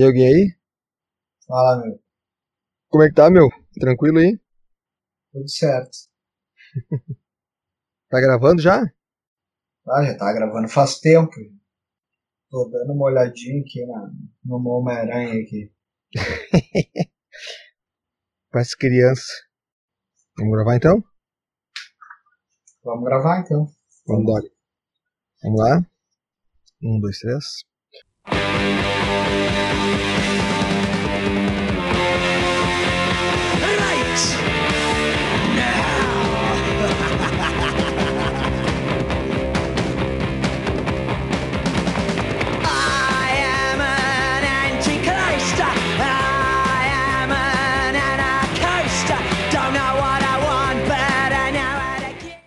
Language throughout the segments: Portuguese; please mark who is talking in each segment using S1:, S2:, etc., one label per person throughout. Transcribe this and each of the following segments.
S1: Tem alguém aí?
S2: Fala, meu.
S1: Como é que tá, meu? Tranquilo aí?
S2: Tudo certo.
S1: Tá gravando já?
S2: Ah, já tá gravando faz tempo. Tô dando uma olhadinha aqui na, no Homem-Aranha aqui.
S1: Parece criança. Vamos gravar então?
S2: Vamos gravar então.
S1: Vamos. Vamos lá. Um, dois, três.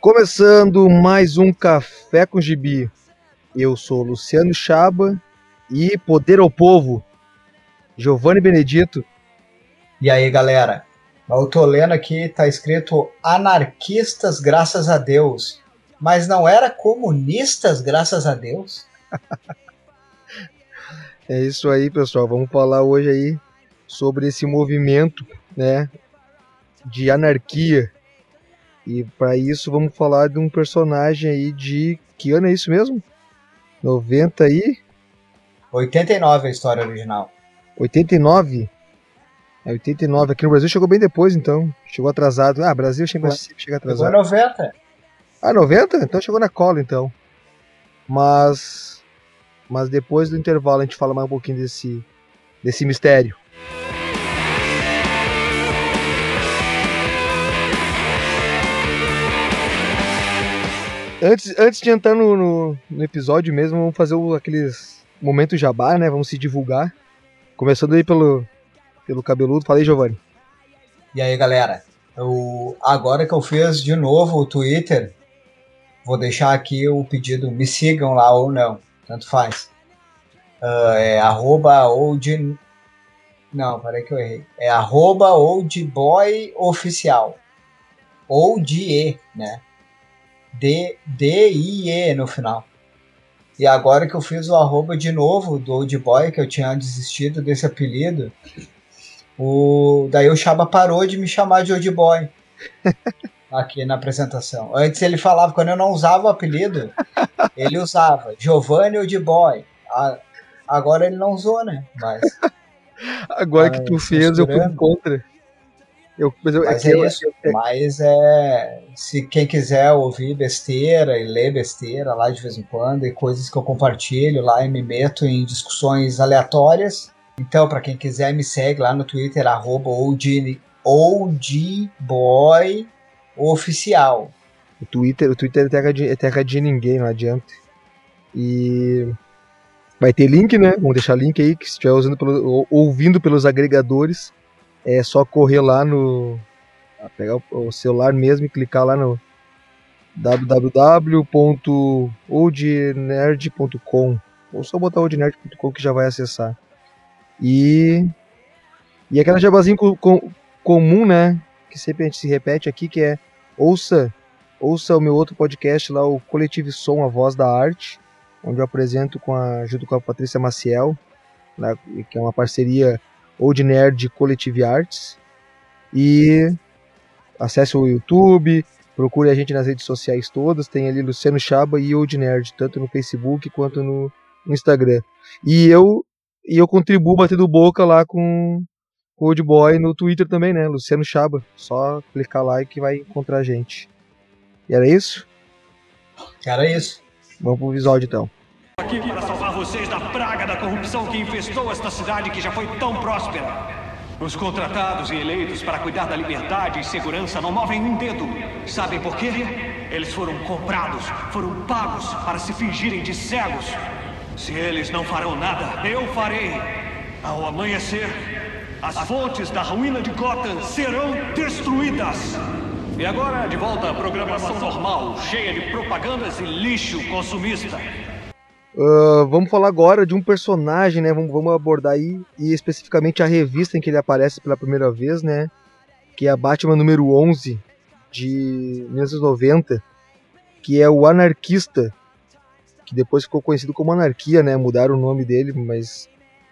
S1: Começando mais um Café com Gibi. Eu sou Luciano Chaba e Poder ao Povo. Giovanni Benedito.
S2: E aí, galera? Eu tô lendo aqui, tá escrito anarquistas, graças a Deus. Mas não era comunistas, graças a Deus?
S1: É isso aí, pessoal. Vamos falar hoje aí sobre esse movimento, né, de anarquia. E para isso vamos falar de um personagem aí de que ano é isso mesmo? 90 e
S2: 89 a história original.
S1: 89? É 89. Aqui no Brasil chegou bem depois, então. Chegou atrasado. Ah, Brasil sempre chega atrasado.
S2: 90?
S1: Ah, 90? Então chegou na cola, então. Mas. Mas depois do intervalo a gente fala mais um pouquinho desse, desse mistério. Antes, antes de entrar no, no, no episódio mesmo, vamos fazer o, aqueles momentos jabá, né? Vamos se divulgar. Começando aí pelo, pelo cabeludo. Fala aí, Giovanni.
S2: E aí, galera? Eu, agora que eu fiz de novo o Twitter, vou deixar aqui o pedido, me sigam lá ou não, tanto faz. Ah, é arroba old... Não, peraí que eu errei. É arroba oldboyoficial. Old-E, né? D- D-I-E no final. E agora que eu fiz o arroba de novo do Old Boy, que eu tinha desistido desse apelido, o... Daí o Chaba parou de me chamar de Old Boy. Aqui na apresentação. Antes ele falava, quando eu não usava o apelido, ele usava Giovanni Old Boy. A- Agora ele não usou, né? Mas,
S1: Agora que tu fez, eu fui contra. Eu, mas eu,
S2: mas
S1: que
S2: é
S1: eu-
S2: isso. Mas é. Se quem quiser ouvir besteira e ler besteira lá de vez em quando, e coisas que eu compartilho lá e me meto em discussões aleatórias. Então, para quem quiser, me segue lá no Twitter, arroba old, oldboy oficial.
S1: O Twitter, o Twitter é terra de, é terra de ninguém, não adianta. E vai ter link, né? Vamos deixar link aí, que se estiver usando pelo, ou- ouvindo pelos agregadores, é só correr lá no. pegar o, celular mesmo e clicar lá no www.oldnerd.com ou só botar oldnerd.com que já vai acessar. E. E aquela jabazinho co- co- comum, né? Que sempre a gente se repete aqui, que é ouça ouça o meu outro podcast lá, o Coletivo Som, a Voz da Arte, onde eu apresento com a, junto com a Patrícia Maciel, né, que é uma parceria Old Nerd Collective Arts. E acesse o YouTube, procure a gente nas redes sociais todas, tem ali Luciano Chaba e Old Nerd, tanto no Facebook quanto no Instagram. E eu e eu contribuo batendo boca lá com o Old Boy no Twitter também, né? Luciano Chaba. Só clicar lá e que vai encontrar a gente. E era isso?
S2: Era isso.
S1: Vamos pro episódio então.
S3: Aqui para salvar vocês da praga da corrupção que infestou esta cidade que já foi tão próspera. Os contratados e eleitos para cuidar da liberdade e segurança não movem um dedo. Sabem por quê? Eles foram comprados, foram pagos para se fingirem de cegos. Se eles não farão nada, eu farei. Ao amanhecer, as fontes da ruína de Gotham serão destruídas. E agora, de volta à programação normal, cheia de propagandas e lixo consumista.
S1: Ah, vamos falar agora de um personagem, né? Vamos, vamos abordar aí, e especificamente a revista em que ele aparece pela primeira vez, né? Que é a Batman número 11 de 1990, que é o Anarquista, que depois ficou conhecido como Anarquia, né? Mudaram o nome dele, mas,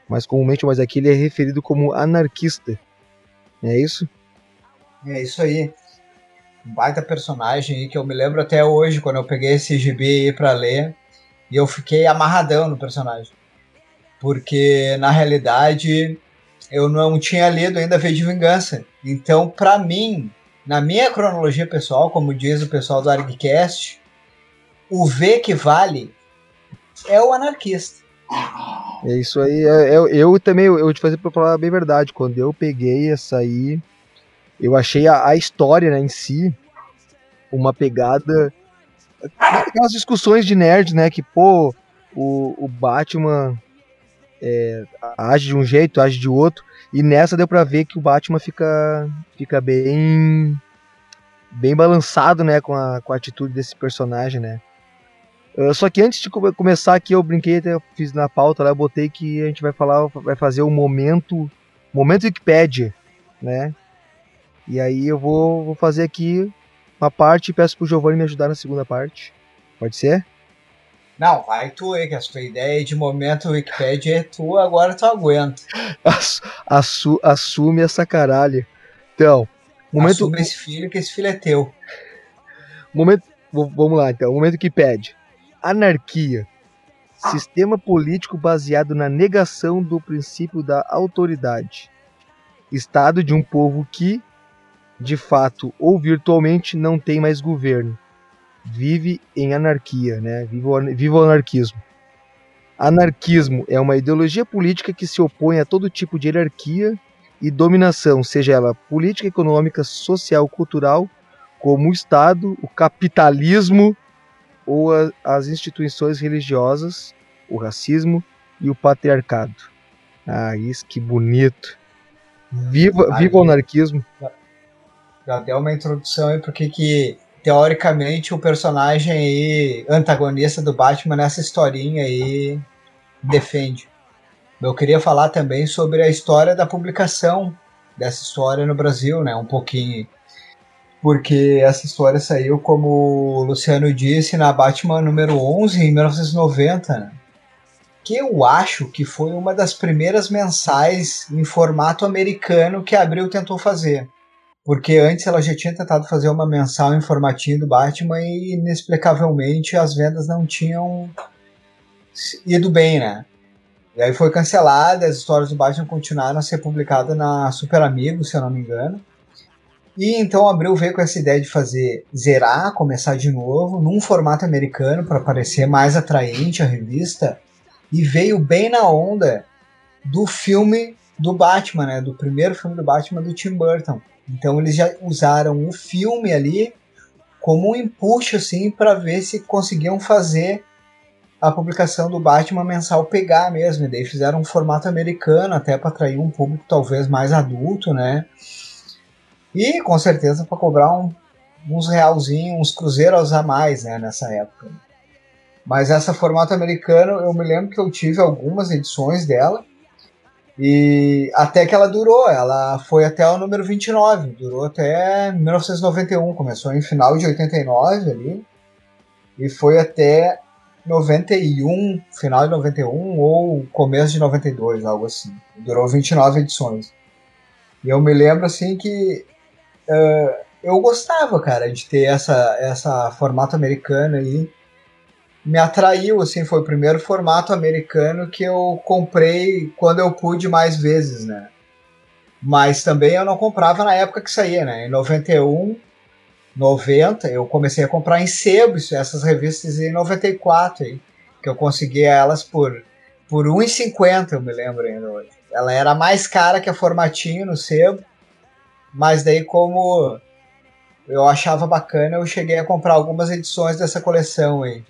S1: mais comumente, mas aqui ele é referido como anarquista. É isso?
S2: É isso aí. Um baita personagem aí que eu me lembro até hoje, quando eu peguei esse gibi aí pra ler, e eu fiquei amarradão no personagem. Porque, na realidade, eu não tinha lido ainda V de Vingança. Então, pra mim, na minha cronologia pessoal, como diz o pessoal do ArgCast, o V que vale é o anarquista.
S1: É isso aí. é- Eu, eu também, eu vou te fazer pra falar bem verdade. Quando eu peguei essa aí, eu achei a, a história né, em si uma pegada. Aquelas discussões de nerd, né? Que, pô, o, o Batman é, age de um jeito, age de outro. E nessa deu pra ver que o Batman fica, fica bem. bem balançado, né? Com a, com a atitude desse personagem, né? Uh, só que antes de come- começar aqui, eu brinquei, até fiz na pauta lá, eu botei que a gente vai falar, vai fazer o momento, momento Wikipedia, né? E aí eu vou, vou fazer aqui uma parte e peço pro Giovanni me ajudar na segunda parte. Pode ser?
S2: Não, vai tu aí, que a sua ideia de momento Wikipedia é tua, agora tu aguenta.
S1: Assu- assu- assume essa caralho. Então, momento,
S2: Assume esse filho, que esse filho é teu.
S1: momento, vamos lá então, momento Wikipedia. Anarquia. Sistema político baseado na negação do princípio da autoridade. Estado de um povo que, de fato ou virtualmente, não tem mais governo. Vive em anarquia, né? Viva o, anarquismo. Anarquismo é uma ideologia política que se opõe a todo tipo de hierarquia e dominação, seja ela política, econômica, social, cultural, como o Estado, o capitalismo ou a- as instituições religiosas, o racismo e o patriarcado. Ah, isso que bonito. Viva, viva o anarquismo.
S2: Já deu uma introdução aí porque que, teoricamente, o personagem aí, antagonista do Batman nessa historinha aí, defende. Eu queria falar também sobre a história da publicação dessa história no Brasil, né? Um pouquinho. Porque essa história saiu, como o Luciano disse, na Batman número 11, em 1990, né? Que eu acho que foi uma das primeiras mensais em formato americano que a Abril tentou fazer. Porque antes ela já tinha tentado fazer uma mensal em formatinho do Batman e inexplicavelmente as vendas não tinham ido bem, né? E aí foi cancelada, as histórias do Batman continuaram a ser publicadas na Super Amigos, se eu não me engano. E então Abril veio com essa ideia de fazer zerar, começar de novo, num formato americano para parecer mais atraente a revista. E veio bem na onda do filme do Batman, né? Do primeiro filme do Batman do Tim Burton. Então eles já usaram o filme ali como um empuxo assim para ver se conseguiam fazer a publicação do Batman mensal pegar mesmo. E daí fizeram um formato americano até para atrair um público talvez mais adulto, né? E com certeza para cobrar um, uns realzinhos, uns cruzeiros a mais, né, nessa época. Mas essa formato americano, eu me lembro que eu tive algumas edições dela. E até que ela durou, ela foi até o número 29, durou até 1991, começou em final de 89 ali, e foi até 91, final de 91 ou começo de 92, algo assim. Durou 29 edições. E eu me lembro assim que eh, eu gostava, cara, de ter essa, essa formato americano aí. Me atraiu, assim, foi o primeiro formato americano que eu comprei quando eu pude mais vezes, né? Mas também eu não comprava na época que saía, né? Em 91, 90, eu comecei a comprar em sebo essas revistas em 94, aí, que eu conseguia elas por, por 1,50, eu me lembro ainda hoje. Ela era mais cara que a formatinho no sebo, mas daí como eu achava bacana, eu cheguei a comprar algumas edições dessa coleção aí.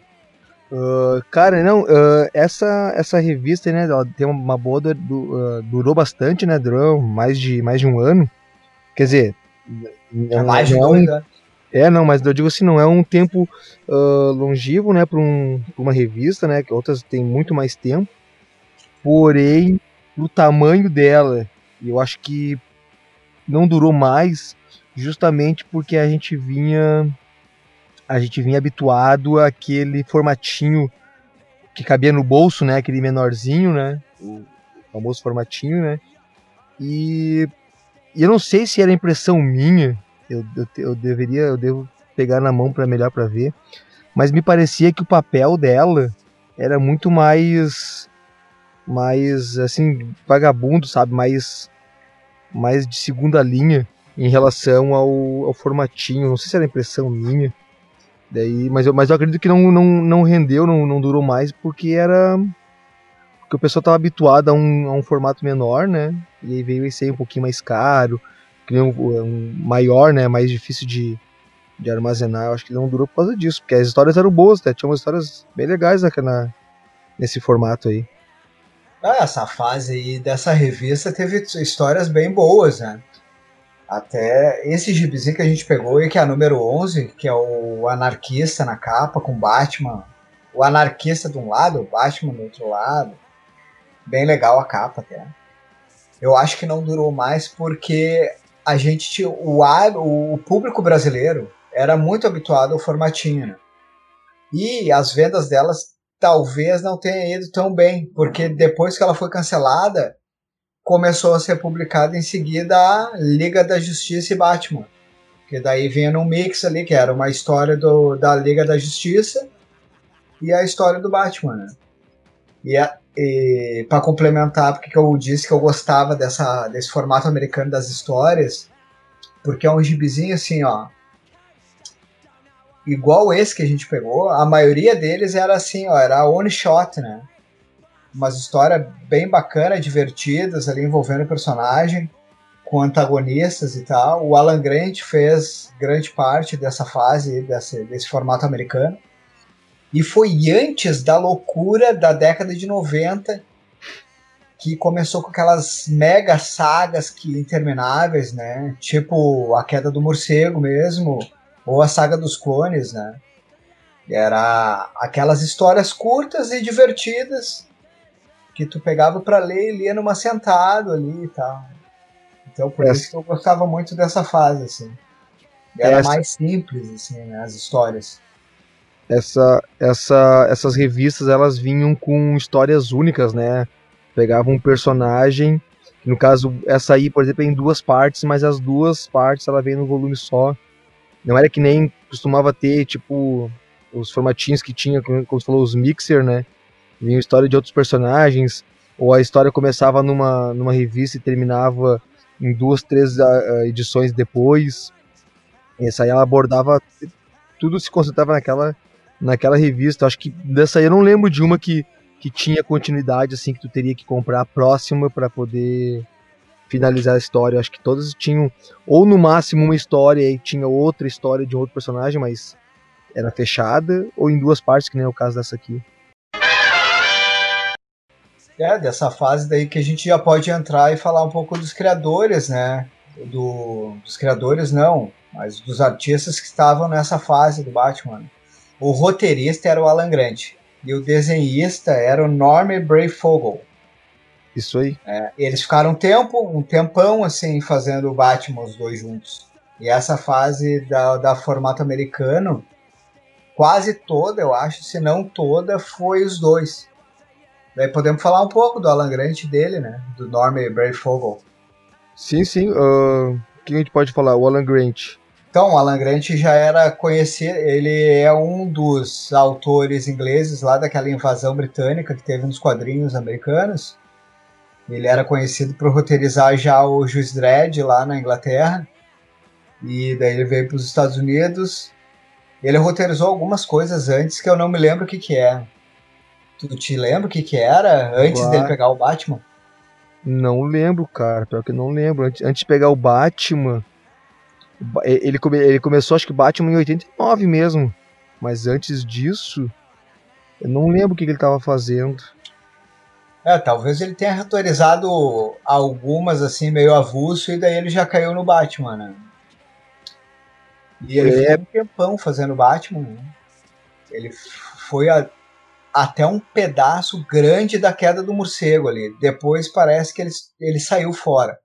S1: Uh, cara, não, uh, essa, essa revista, né, ela tem uma boa, du- uh, durou bastante, né, durou mais de, mais de um ano. Quer dizer,
S2: É
S1: não,
S2: mais de
S1: é um
S2: anos.
S1: É, não, mas eu digo assim, não é um tempo ah, longevo, né, para um, pra uma revista, né, que outras têm muito mais tempo. Porém, o tamanho dela, eu acho que não durou mais, justamente porque a gente vinha a gente vinha habituado àquele formatinho que cabia no bolso, né, aquele menorzinho, né, o, famoso formatinho, né? E, e eu não sei se era impressão minha, eu, eu, eu deveria, eu devo pegar na mão para melhor para ver, mas me parecia que o papel dela era muito mais mais assim vagabundo, sabe, mais mais de segunda linha em relação ao, ao formatinho. Não sei se era impressão minha. Daí, mas eu, mas eu acredito que não, não, não rendeu, não, não durou mais porque era porque o pessoal estava habituado a um, a um formato menor, né? E aí veio esse aí um pouquinho mais caro, um, um maior, né? Mais difícil de, de armazenar. Eu acho que não durou por causa disso, porque as histórias eram boas, né? Tinha umas histórias bem legais na, nesse formato aí.
S2: Ah, essa fase aí dessa revista teve histórias bem boas, né? Até esse gibizinho que a gente pegou aí, que é a número 11, que é o anarquista na capa, com Batman. O anarquista de um lado, o Batman do outro lado. Bem legal a capa até. Eu acho que não durou mais porque a gente. O, o público brasileiro era muito habituado ao formatinho, né? E as vendas delas talvez não tenha ido tão bem, porque depois que ela foi cancelada, começou a ser publicada em seguida a Liga da Justiça e Batman. Que daí vinha num mix ali, que era uma história do, da Liga da Justiça e a história do Batman, né? E, e para complementar, porque eu disse que eu gostava dessa, desse formato americano das histórias, porque é um gibizinho assim, ó, igual esse que a gente pegou, a maioria deles era assim, ó, era one shot, né? Umas histórias bem bacanas, divertidas ali envolvendo personagem, com antagonistas e tal. O Alan Grant fez grande parte dessa fase, desse, desse formato americano. E foi antes da loucura da década de 90 que começou com aquelas mega sagas que intermináveis, né? Tipo a queda do morcego mesmo, ou a saga dos clones, né? Era aquelas histórias curtas e divertidas que tu pegava para ler e lia numa sentada ali e tal. Então por Essa... isso que eu gostava muito dessa fase, assim. Era Essa... mais simples, assim, né, as histórias.
S1: Essa, essa, essas revistas elas vinham com histórias únicas, né? Pegavam um personagem, no caso essa aí, por exemplo, é em duas partes, mas as duas partes ela vem no volume só. Não era que nem costumava ter, tipo, os formatinhos que tinha, como você falou, os mixer, né? Vinha história de outros personagens, ou a história começava numa, numa revista e terminava em duas, três uh, edições depois. Essa aí ela abordava, tudo se concentrava naquela, naquela revista. Acho que dessa aí eu não lembro de uma que, que tinha continuidade, assim, que tu teria que comprar a próxima para poder finalizar a história. Acho que todas tinham, ou no máximo uma história e tinha outra história de um outro personagem, mas era fechada, ou em duas partes, que nem é o caso dessa aqui.
S2: É, dessa fase daí que a gente já pode entrar e falar um pouco dos criadores, né? Do, dos criadores não, mas dos artistas que estavam nessa fase do Batman. O roteirista era o Alan Grant e o desenhista era o Norm Brayfogle.
S1: Isso aí.
S2: É, eles ficaram um tempo, um tempão assim, fazendo o Batman os dois juntos. E essa fase da, da formato americano, quase toda, eu acho, se não toda, foi os dois. Daí podemos falar um pouco do Alan Grant dele, né? Do Norm Brayfogle.
S1: Sim, sim. Uh, o que a gente pode falar? O Alan Grant.
S2: Então, o Alan Grant já era conhecido, ele é um dos autores ingleses lá daquela invasão britânica que teve nos quadrinhos americanos. Ele era conhecido por roteirizar já o Juiz Dredd lá na Inglaterra. E daí ele veio para os Estados Unidos. Ele roteirizou algumas coisas antes que eu não me lembro o que, que é. Tu te lembra o que, que era antes dele pegar o Batman?
S1: Não lembro, cara. Pior que não lembro. Antes, antes de pegar o Batman. Ele, come, ele começou, acho que Batman em 89 mesmo. Mas antes disso. Eu não lembro o que, que ele estava fazendo.
S2: É, talvez ele tenha retorizado algumas assim meio avulso e daí ele já caiu no Batman, né? E ele é. ficou um tempão fazendo Batman. Né? Ele foi a, até um pedaço grande da queda do morcego ali. Depois parece que ele, ele saiu fora.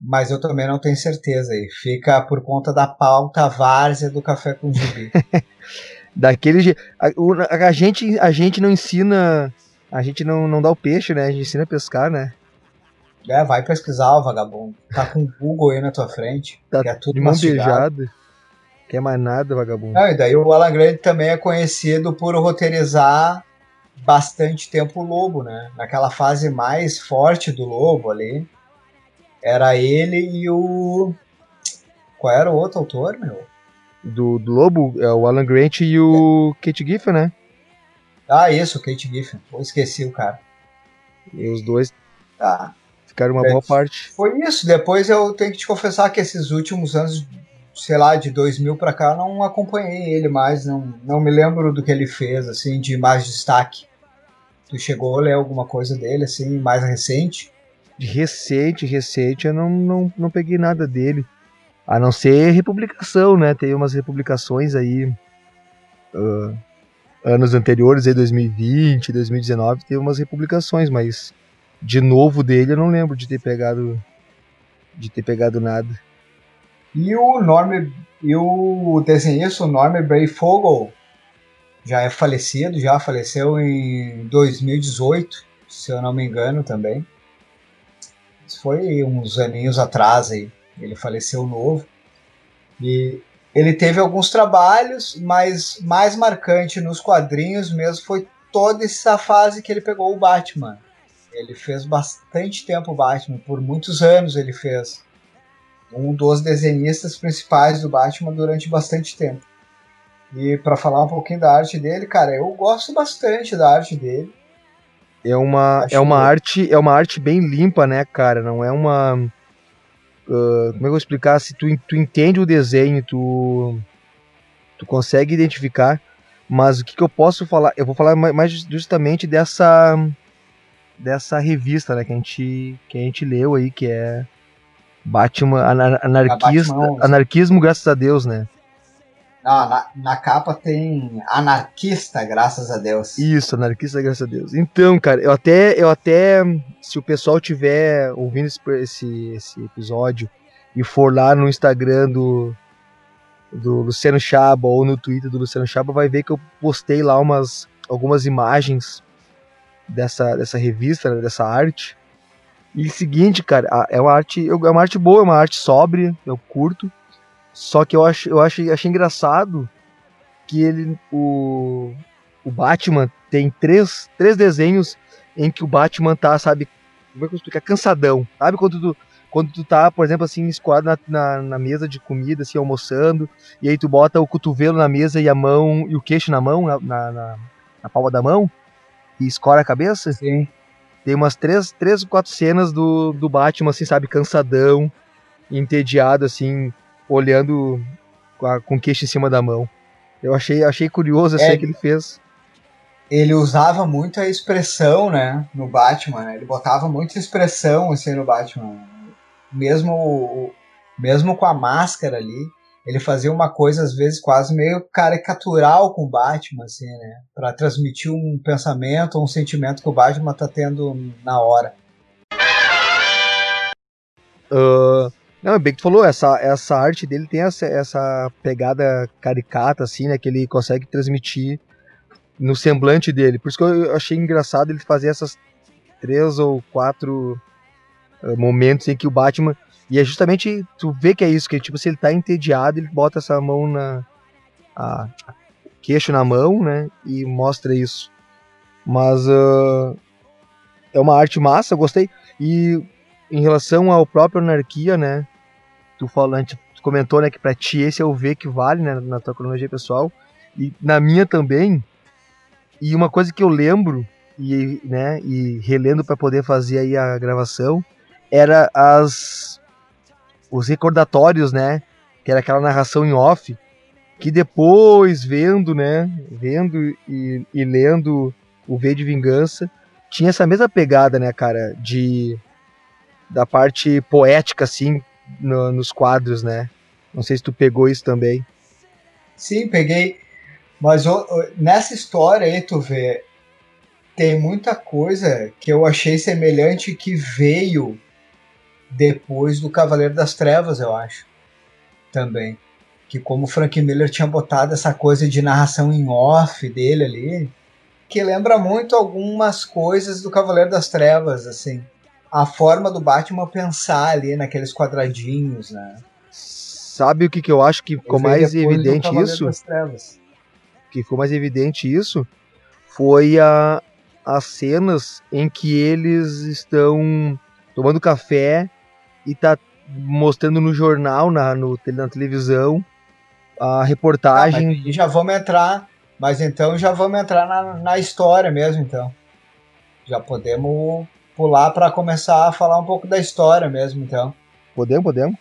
S2: Mas eu também não tenho certeza aí. Fica por conta da pauta várzea do café com gibi.
S1: Daquele a, a, gente a gente não ensina A gente não, não dá o peixe, né? A gente ensina a pescar, né?
S2: É, vai pesquisar o vagabundo. Tá com o Google aí na tua frente.
S1: Tá
S2: que é tudo mastigado.
S1: beijada. Quer mais nada, vagabundo.
S2: Não, e daí o Alan Grant também é conhecido por roteirizar bastante tempo o Lobo, né? Naquela fase mais forte do Lobo ali. Era ele e o. Qual era o outro autor, meu?
S1: Do, do Lobo, é o Alan Grant e o Kate Giffen, né?
S2: Ah, isso, o Kate Giffen. Eu esqueci o cara.
S1: E os dois
S2: Tá.
S1: ficaram uma
S2: É.
S1: boa parte.
S2: Foi isso. Depois eu tenho que te confessar que esses últimos anos, sei lá, de 2000 pra cá, não acompanhei ele mais. Não, não me lembro do que ele fez, assim, de mais destaque. Tu chegou a ler alguma coisa dele, assim, mais recente?
S1: De recente, recente, eu não, não, não peguei nada dele. A não ser republicação, né? Tem umas republicações aí. ah, anos anteriores, aí 2020, 2019, teve umas republicações, mas de novo dele eu não lembro de ter pegado. De ter pegado nada.
S2: E o Norm, e o desenhista, o Norm Breyfogle, já é falecido, já faleceu em 2018, se eu não me engano também. Isso foi uns aninhos atrás aí. Ele faleceu novo. E ele teve alguns trabalhos, mas mais marcante nos quadrinhos mesmo foi toda essa fase que ele pegou o Batman. Ele fez bastante tempo o Batman, por muitos anos ele fez um dos desenhistas principais do Batman durante bastante tempo. E para falar um pouquinho da arte dele, cara, eu gosto bastante da arte dele.
S1: É uma,
S2: Acho
S1: é uma
S2: que-
S1: arte, é uma arte bem limpa, né, cara? Não é uma. ah, como é que eu vou explicar? Se tu, tu entende o desenho, tu, tu consegue identificar. Mas o que, que eu posso falar? Eu vou falar ma- mais justamente dessa dessa revista, né, que a gente que a gente leu aí, que é Batman anar, anarquista,
S2: Batman 11.
S1: anarquismo graças a Deus, né?
S2: Ah, na, na capa tem anarquista, graças a Deus.
S1: Isso, anarquista, graças a Deus. Então, cara, eu até, eu até, se o pessoal tiver ouvindo esse, esse, esse episódio e for lá no Instagram do, do Luciano Chaba ou no Twitter do Luciano Chaba, vai ver que eu postei lá umas, algumas imagens dessa, dessa revista, né, dessa arte. E seguinte, cara, é uma arte, é uma arte boa, é uma arte sóbria, eu curto. Só que eu acho, eu acho, achei engraçado que ele, o, o Batman tem três, três desenhos em que o Batman tá, sabe, como é que eu explico? Cansadão. Sabe quando tu, quando tu tá, por exemplo, assim, escoado na, na, na mesa de comida, assim, almoçando, e aí tu bota o cotovelo na mesa e a mão, e o queixo na mão, na, na, na palma da mão, e escora a cabeça?
S2: Sim.
S1: Tem umas três, três ou quatro cenas do, do Batman, assim, sabe, cansadão, entediado, assim, olhando com, a, com queixo em cima da mão. Eu achei, achei curioso assim
S2: É.
S1: que ele fez.
S2: Ele usava muita expressão, né, no Batman, né? Ele botava muita expressão, assim, no Batman. Mesmo, mesmo com a máscara ali, ele fazia uma coisa, às vezes, quase meio caricatural com o Batman, assim, né? Pra transmitir um pensamento ou um sentimento que o Batman tá tendo na hora.
S1: Ah, não, bem que tu falou, essa, essa arte dele tem essa, essa pegada caricata, assim, né? Que ele consegue transmitir no semblante dele. Por isso que eu achei engraçado ele fazer essas três ou quatro ah, momentos em que o Batman. E é justamente, tu vê que é isso, que tipo, se ele tá entediado, ele bota essa mão na. A, queixo na mão, né? E mostra isso. Mas ah, é uma arte massa, gostei. E em relação ao próprio Anarquia, né? Tu gente comentou, né, que pra ti esse é o V que vale, né, na tua cronologia pessoal. E na minha também. E uma coisa que eu lembro e, né, e relendo para poder fazer aí a gravação, era as os recordatórios, né, que era aquela narração em off, que depois vendo, né, vendo e, e lendo o V de Vingança, tinha essa mesma pegada, né, cara, de da parte poética assim no- nos quadros, né? Não sei se tu pegou isso também.
S2: Sim, peguei. Mas ô, nessa história aí, tu vê, tem muita coisa que eu achei semelhante que veio depois do Cavaleiro das Trevas, eu acho. Também. Que como o Frank Miller tinha botado essa coisa de narração em off dele ali, que lembra muito algumas coisas do Cavaleiro das Trevas, assim. A forma do Batman pensar ali naqueles quadradinhos, né?
S1: Sabe o que, que eu acho que ficou mais evidente isso?
S2: das Trevas.
S1: que ficou mais evidente isso foi a, as cenas em que eles estão tomando café e tá mostrando no jornal, na, no, na televisão, a
S2: Ah,
S1: reportagem.
S2: aí já vamos entrar, mas então já vamos entrar na, na história mesmo, então. Já podemos pular para começar a falar um pouco da história mesmo, então.
S1: Podemos, podemos?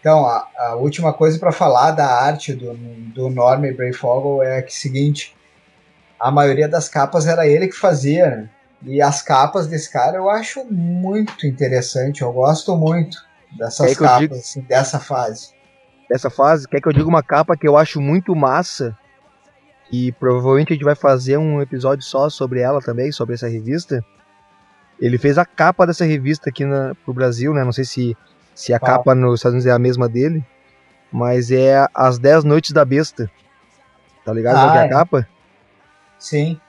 S2: Então, a, a última coisa para falar da arte do, do Norman Brayfogle é que seguinte, a maioria das capas era ele que fazia, né? E as capas desse cara eu acho muito interessante, eu gosto muito dessas capas, assim, dessa fase.
S1: Dessa fase, quer que eu diga uma capa que eu acho muito massa e provavelmente a gente vai fazer um episódio só sobre ela também, sobre essa revista. Ele fez a capa dessa revista aqui na, pro Brasil, né? Não sei se, se a
S2: Qual?
S1: capa nos Estados Unidos é a mesma dele, mas é As 10 Noites da Besta. Tá ligado? qual é
S2: Ah,
S1: a
S2: é.
S1: capa?
S2: Sim.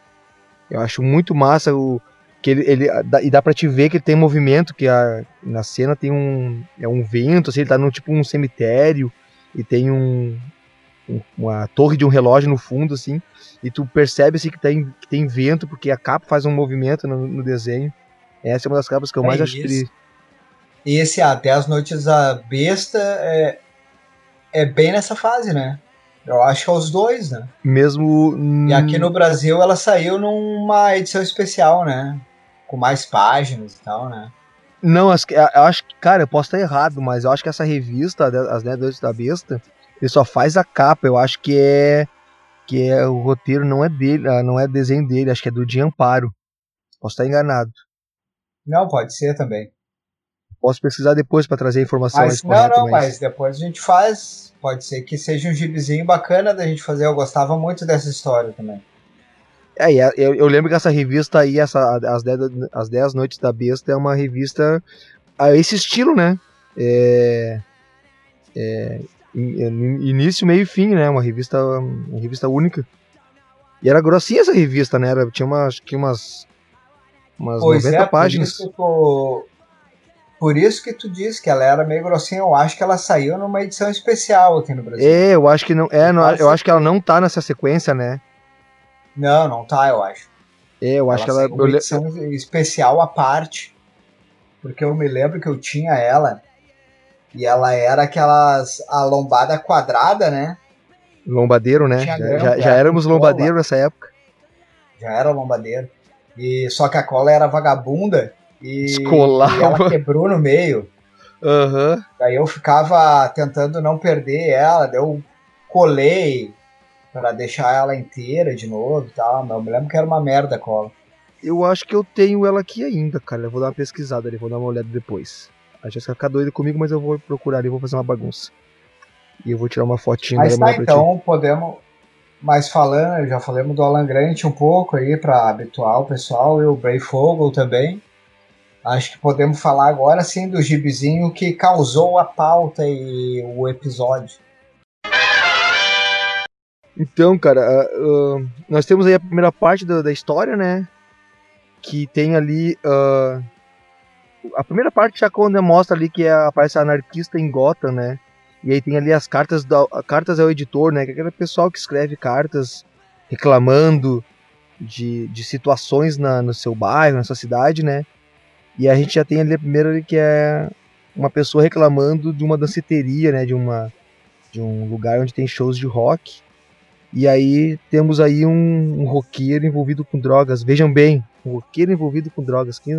S1: Eu acho muito massa o que ele, ele e dá pra te ver que ele tem movimento, que a, na cena tem um é um vento, assim, ele tá num tipo um cemitério e tem um, um- uma torre de um relógio no fundo assim, e tu percebe assim que tem que tem vento porque a capa faz um movimento no, no desenho. Essa é uma das capas que eu
S2: É
S1: mais acho tri.
S2: Esse Até as Noites da Besta é, é bem nessa fase, né? Eu acho que é os dois, né?
S1: mesmo
S2: E aqui no Brasil ela saiu numa edição especial, né? Com mais páginas e tal, né?
S1: Não, acho que- eu acho que, cara, eu posso estar errado, mas eu acho que essa revista, As 10 Noites da Besta, ele só faz a capa. Eu acho que é. Que é o roteiro não é dele, ah, não é desenho dele, acho que é do Di Amparo. Posso estar enganado.
S2: Não, pode ser também.
S1: Posso pesquisar depois para trazer a informação
S2: Mas não, não, mas depois a gente faz. Pode ser que seja um gibizinho bacana da gente fazer. Eu gostava muito dessa história também.
S1: É, a- eu, eu lembro que essa revista aí, essa, as, 10, as 10 Noites da Besta, é uma revista a esse estilo, né? É, é, in- início, meio e fim, né? Uma revista, uma revista única. E era grossinha essa revista, né? Era, tinha umas, tinha umas, umas
S2: Pois
S1: 90
S2: é,
S1: páginas.
S2: Por isso, que tu, por isso que tu disse que ela era meio grossinha. Eu acho que ela saiu numa edição especial aqui no Brasil.
S1: É, eu acho que não. É, não, eu acho que ela não tá nessa sequência, né?
S2: Não, não tá, eu acho.
S1: É, eu acho que ela.
S2: saiu
S1: eu
S2: uma edição especial à parte. Porque eu me lembro que eu tinha ela. E ela era aquelas. A lombada quadrada, né?
S1: Lombadeiro, né? Já, já, já éramos lombadeiro nessa época.
S2: Já era lombadeiro. E só que a cola era vagabunda. E, e ela quebrou no meio.
S1: Aham.
S2: Daí eu ficava tentando não perder ela, daí eu colei pra deixar ela inteira de novo e tal. Mas eu me lembro que era uma merda a cola.
S1: Eu acho que eu tenho ela aqui ainda, cara. Eu vou dar uma pesquisada ali, vou dar uma olhada depois. A Jéssica vai ficar doida comigo, mas eu vou procurar ali, vou fazer uma bagunça. E eu vou tirar uma fotinha
S2: Mas tá, então podemos. Mas falando, já falamos do Alan Grant um pouco aí pra habituar o pessoal e o Bray Fogel também. Acho que podemos falar agora sim do gibizinho que causou a pauta e o episódio.
S1: Então, cara, ah, nós temos aí a primeira parte da, da história, né? Que tem ali. ah, a primeira parte já quando mostra ali que é, aparece a anarquista em Gotham, né? E aí tem ali as cartas, da, cartas ao editor, né? Que é aquele pessoal que escreve cartas reclamando de, de situações na, no seu bairro, na sua cidade, né? E a gente já tem ali a primeira que é uma pessoa reclamando de uma danceteria, né? De, uma, de um lugar onde tem shows de rock. E aí temos aí um, um roqueiro envolvido com drogas. Vejam bem, um roqueiro envolvido com drogas. Que,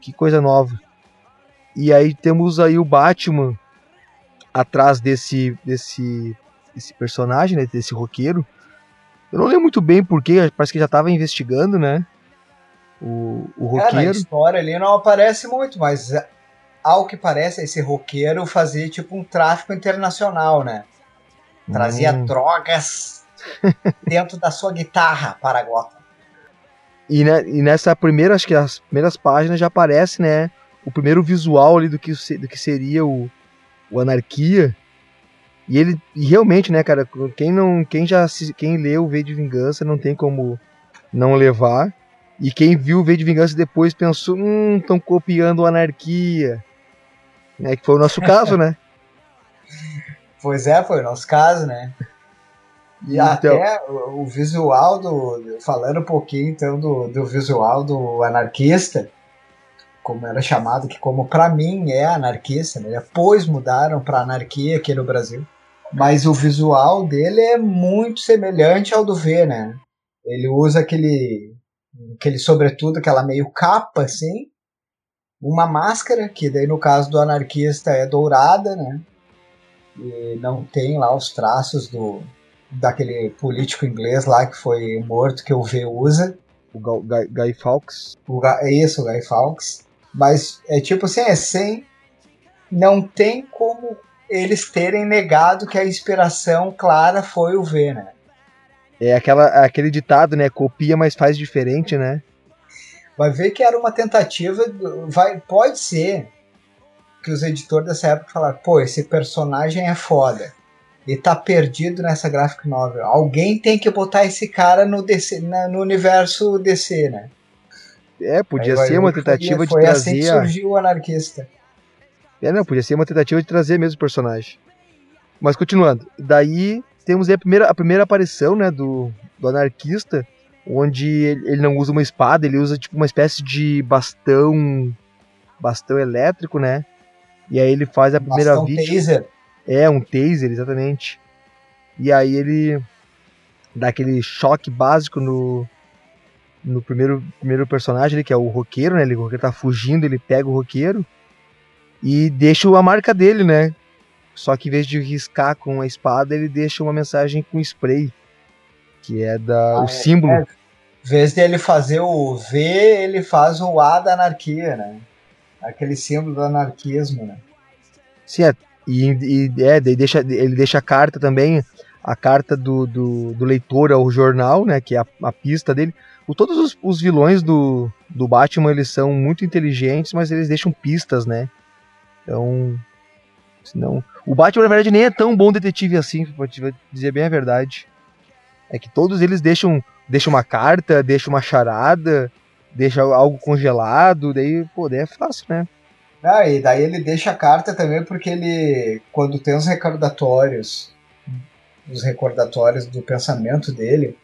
S1: que coisa nova. E aí temos aí o Batman atrás desse, desse, desse personagem, né, desse roqueiro. Eu não lembro muito bem porque, parece que já estava investigando, né? O, o
S2: É, na
S1: roqueiro.
S2: história ali não aparece muito, mas é, ao que parece, esse roqueiro fazia tipo um tráfico internacional, né? Trazia
S1: Hum.
S2: drogas dentro da sua guitarra para Gotham.
S1: E, né, e nessa primeira, acho que as primeiras páginas já aparece, né? O primeiro visual ali do que, do que seria o, o Anarquia. E ele e realmente, né, cara, quem não, quem já quem leu V de Vingança não tem como não levar. E quem viu o V de Vingança depois pensou, hum, estão copiando a anarquia. Né, que foi o nosso caso, né?
S2: Pois é, foi o nosso caso, né? E
S1: Então-
S2: até o o visual do. Falando um pouquinho então do, do visual do anarquista, como era chamado, que como pra mim é anarquista, né? Depois mudaram pra anarquia aqui no Brasil. Mas o visual dele é muito semelhante ao do V, né? Ele usa aquele. Aquele sobretudo, aquela meio capa assim. Uma máscara, que daí no caso do anarquista é dourada, né? E não tem lá os traços do daquele político inglês lá que foi morto que o V usa.
S1: O Guy, Guy Fawkes.
S2: O, é isso, o Guy Fawkes. Mas é tipo assim, é sem. Não tem como eles terem negado que a inspiração clara foi o V, né?
S1: É aquela, aquele ditado, né? Copia, mas faz diferente, né?
S2: Vai ver que era uma tentativa. vai, pode ser que os editores dessa época falaram: pô, esse personagem é foda. E tá perdido nessa graphic novel. Alguém tem que botar esse cara no, DC, na- no universo DC, né?
S1: É, podia
S2: Aí
S1: ser uma
S2: que foi-
S1: tentativa de
S2: Foi assim que
S1: trazer. a-
S2: surgiu o anarquista.
S1: É, não, podia ser uma tentativa de trazer mesmo o personagem. Mas continuando, daí temos a primeira, a primeira aparição, né, do, do anarquista, onde ele, ele não usa uma espada, ele usa tipo uma espécie de bastão, bastão elétrico, né? E aí ele faz a primeira
S2: Bastão
S1: vítima.
S2: taser.
S1: É, um taser, exatamente. E aí ele dá aquele choque básico no, no primeiro, primeiro personagem, ali, que é o roqueiro, né? Ele, o roqueiro tá fugindo, ele pega o roqueiro e deixa a marca dele, né? Só que em vez de riscar com a espada, ele deixa uma mensagem com spray, que é da,
S2: Ah,
S1: o
S2: é,
S1: símbolo.
S2: é. Em vez dele fazer o V, ele faz o A da anarquia, né? Aquele símbolo do anarquismo, né?
S1: Sim, é, e, e é, deixa, ele deixa a carta também, a carta do, do, do leitor ao jornal, né, que é a, a pista dele. O, todos os, os vilões do, do Batman, eles são muito inteligentes, mas eles deixam pistas, né? Então, senão... O Batman, na verdade, nem é tão bom detetive assim, pra te dizer bem a verdade. É que todos eles deixam, deixam uma carta, deixam uma charada, deixam algo congelado, daí, pô, daí é fácil, né?
S2: Ah, e daí ele deixa a carta também porque ele, quando tem os recordatórios, os recordatórios do pensamento dele,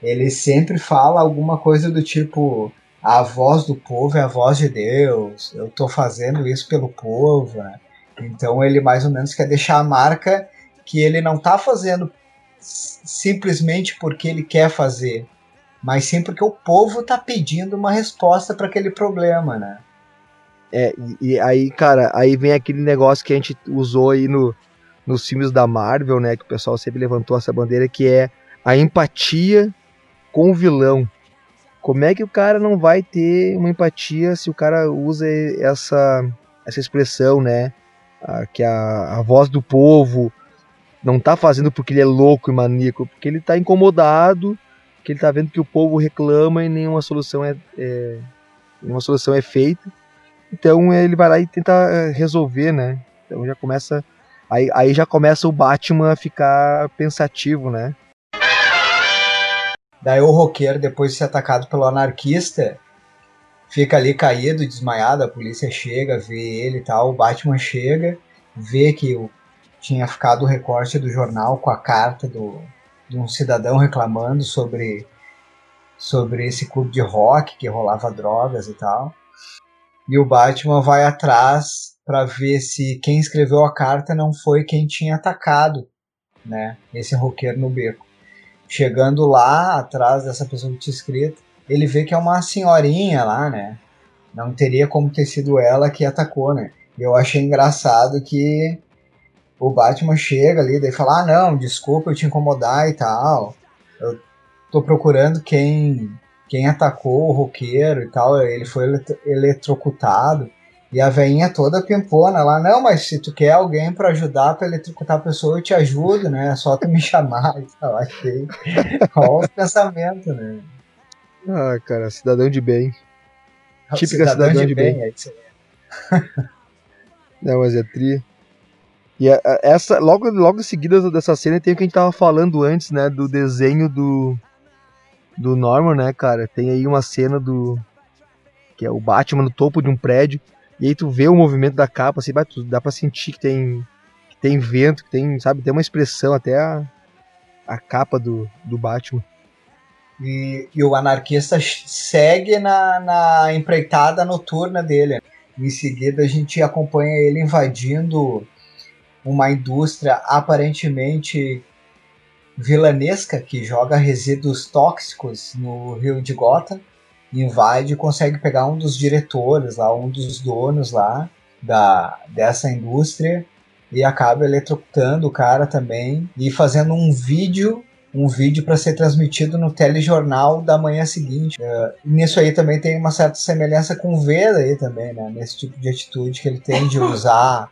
S2: ele sempre fala alguma coisa do tipo a voz do povo é a voz de Deus, eu tô fazendo isso pelo povo, né? Então ele mais ou menos quer deixar a marca que ele não tá fazendo simplesmente porque ele quer fazer, mas sim porque o povo tá pedindo uma resposta para aquele problema, né?
S1: É, e aí, cara, aí vem aquele negócio que a gente usou aí no, nos filmes da Marvel, né? Que o pessoal sempre levantou essa bandeira, que é a empatia com o vilão. Como é que o cara não vai ter uma empatia se o cara usa essa, essa expressão, né? A, que a, a voz do povo não tá fazendo porque ele é louco e maníaco, porque ele tá incomodado, que ele tá vendo que o povo reclama e nenhuma solução é, é nenhuma solução é feita. Então ele vai lá e tenta eh, resolver, né? Então já começa. Aí, aí já começa o Batman a ficar pensativo, né?
S2: Daí o roqueiro, depois de ser atacado pelo anarquista, fica ali caído, desmaiado, a polícia chega, vê ele e tal, o Batman chega, vê que tinha ficado o recorte do jornal com a carta do, de um cidadão reclamando sobre, sobre esse clube de rock que rolava drogas e tal. E o Batman vai atrás para ver se quem escreveu a carta não foi quem tinha atacado, né, esse roqueiro no beco. Chegando lá, atrás dessa pessoa que tinha escrito, ele vê que é uma senhorinha lá, né? Não teria como ter sido ela que atacou, né? E eu achei engraçado que o Batman chega ali, daí fala: Ah, não, desculpa eu te incomodar e tal. Eu tô procurando quem quem atacou o roqueiro e tal. Ele foi elet- eletrocutado. E a veinha toda pimpona lá, não, mas se tu quer alguém pra ajudar pra eletrocutar a pessoa, eu te ajudo, né? É só tu me chamar e tal. Achei. Olha os pensamentos, né?
S1: Ah, cara, cidadão de bem. Típica cidadão de bem.
S2: é isso aí.
S1: Não, mas é tri. E a- a- essa, logo, logo em seguida dessa cena tem o que a gente tava falando antes, né? Do desenho do. do Norman, né, cara? Tem aí uma cena do. Que é o Batman no topo de um prédio. E aí tu vê o movimento da capa, assim, dá pra sentir que tem. Que tem vento, que tem, sabe, tem uma expressão até a, a capa do, do Batman.
S2: E, e o anarquista segue na, na empreitada noturna dele. Em seguida, a gente acompanha ele invadindo uma indústria aparentemente vilanesca que joga resíduos tóxicos no rio de Gotham. Invade e consegue pegar um dos diretores lá, um dos donos lá da, dessa indústria e acaba eletrocutando o cara também e fazendo um vídeo um vídeo para ser transmitido no telejornal da manhã seguinte. É, nisso aí também tem uma certa semelhança com o Veda aí também, né? Nesse tipo de atitude que ele tem de usar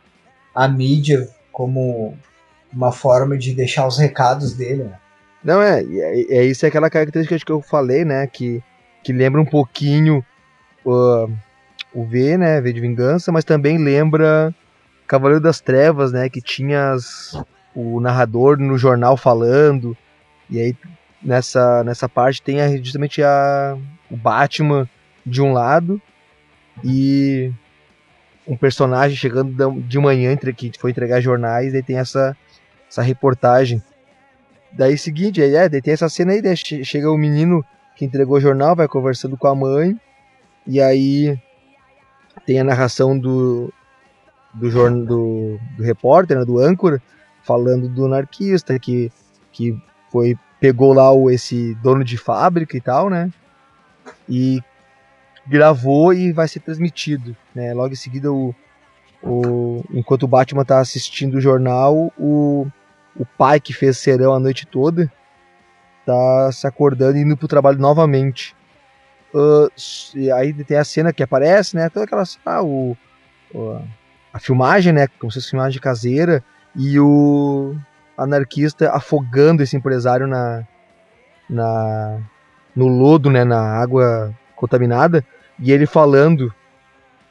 S2: a mídia como uma forma de deixar os recados dele. Né?
S1: Não, é, e é, é isso é aquela característica que eu falei, né? Que, que lembra um pouquinho uh, o V, né? V de Vingança, mas também lembra Cavaleiro das Trevas, né? Que tinha as- o narrador no jornal falando, e aí nessa, nessa parte tem a- justamente a, o Batman de um lado e um personagem chegando de manhã entre, que foi entregar jornais, e tem essa, essa reportagem. Daí seguinte, aí, é, daí tem essa cena aí, chega o menino que entregou o jornal, vai conversando com a mãe, e aí tem a narração do do, jorn, do, do repórter, né, do âncora, falando do anarquista que, que foi pegou lá o, esse dono de fábrica e tal, né? E gravou e vai ser transmitido, né? Logo em seguida o, o enquanto o Batman tá assistindo o jornal, o, o pai que fez serão a noite toda tá se acordando e indo pro trabalho novamente. Ah, e aí tem a cena que aparece, né? Toda aquela ah, o, o- a filmagem, né? Como se fosse filmagem caseira e o anarquista afogando esse empresário na, na no lodo, né? Na água contaminada e ele falando,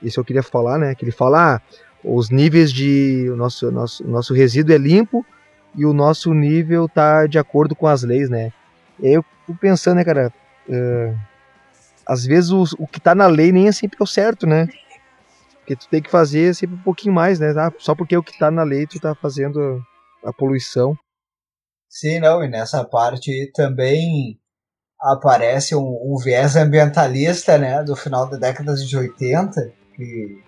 S1: isso eu queria falar, né? Que ele fala, ah, os níveis de o nosso nosso nosso resíduo é limpo e o nosso nível tá de acordo com as leis, né? E aí eu pensando, né, cara? eh, às vezes o, o que tá na lei nem é sempre é o certo, né? Porque tu tem que fazer sempre um pouquinho mais, né? Ah, só porque o que tá na lei tu tá fazendo a, poluição.
S2: Sim, não, e nessa parte também aparece um, um viés ambientalista, né, do final da década de 80, que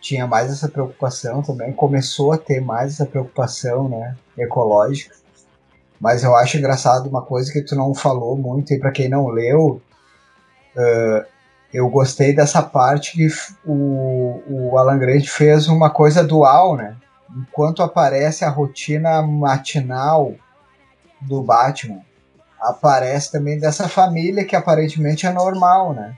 S2: tinha mais essa preocupação também, começou a ter mais essa preocupação, né, ecológica. Mas eu acho engraçado uma coisa que tu não falou muito, e para quem não leu, eh, eu gostei dessa parte que o, o Alan Grant fez uma coisa dual, né? Enquanto aparece a rotina matinal do Batman, aparece também dessa família que aparentemente é normal, né?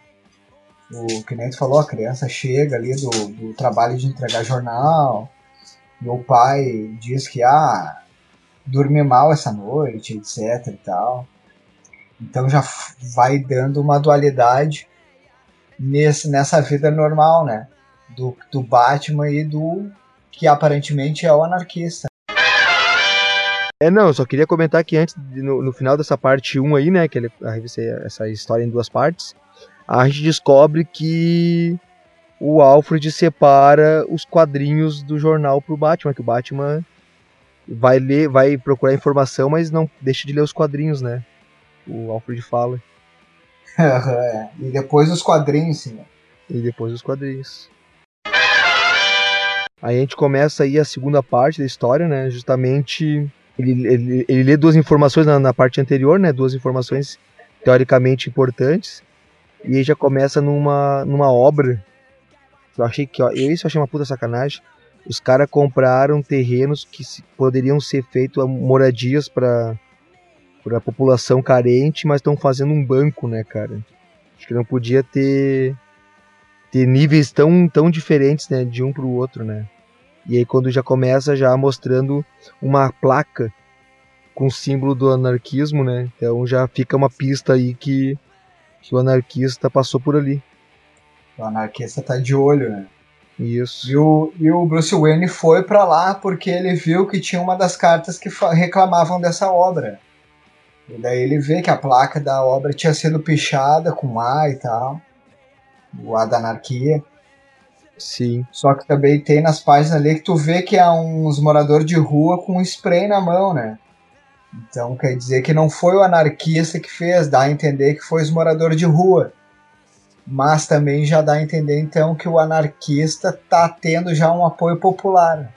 S2: O que nem tu falou, a criança chega ali do, do trabalho de entregar jornal, e o pai diz que ah, dormi mal essa noite, etc e tal. Então já vai dando uma dualidade nesse, nessa vida normal, né? Do, do Batman e do que aparentemente é o anarquista.
S1: É, não, eu só queria comentar que antes, no, no final dessa parte 1 aí, né, que ele, a revista, essa história em duas partes, a gente descobre que o Alfred separa os quadrinhos do jornal pro Batman, que o Batman vai ler, vai procurar informação, mas não deixa de ler os quadrinhos, né? O Alfred fala.
S2: É, e depois os quadrinhos, sim.
S1: E depois os quadrinhos. Aí a gente começa aí a segunda parte da história, né? Justamente ele, ele, ele lê duas informações na, na parte anterior, né? Duas informações teoricamente importantes. E aí já começa numa, numa obra. Eu achei que, ó, eu isso eu achei uma puta sacanagem. Os caras compraram terrenos que se- poderiam ser feitos moradias para a população carente, mas estão fazendo um banco, né, cara? Acho que não podia ter ter níveis tão, tão diferentes, né, de um para o outro, né? E aí quando já começa já mostrando uma placa com o símbolo do anarquismo, né? Então já fica uma pista aí que, que o anarquista passou por ali.
S2: O anarquista tá de olho, né?
S1: Isso.
S2: E o, e o Bruce Wayne foi pra lá porque ele viu que tinha uma das cartas que reclamavam dessa obra. E daí ele vê que a placa da obra tinha sido pichada com A e tal. O A da anarquia.
S1: Sim.
S2: Só que também tem nas páginas ali que tu vê que é uns moradores de rua com um spray na mão, né? Então quer dizer que não foi o anarquista que fez, dá a entender que foi os moradores de rua. Mas também já dá a entender então que o anarquista tá tendo já um apoio popular.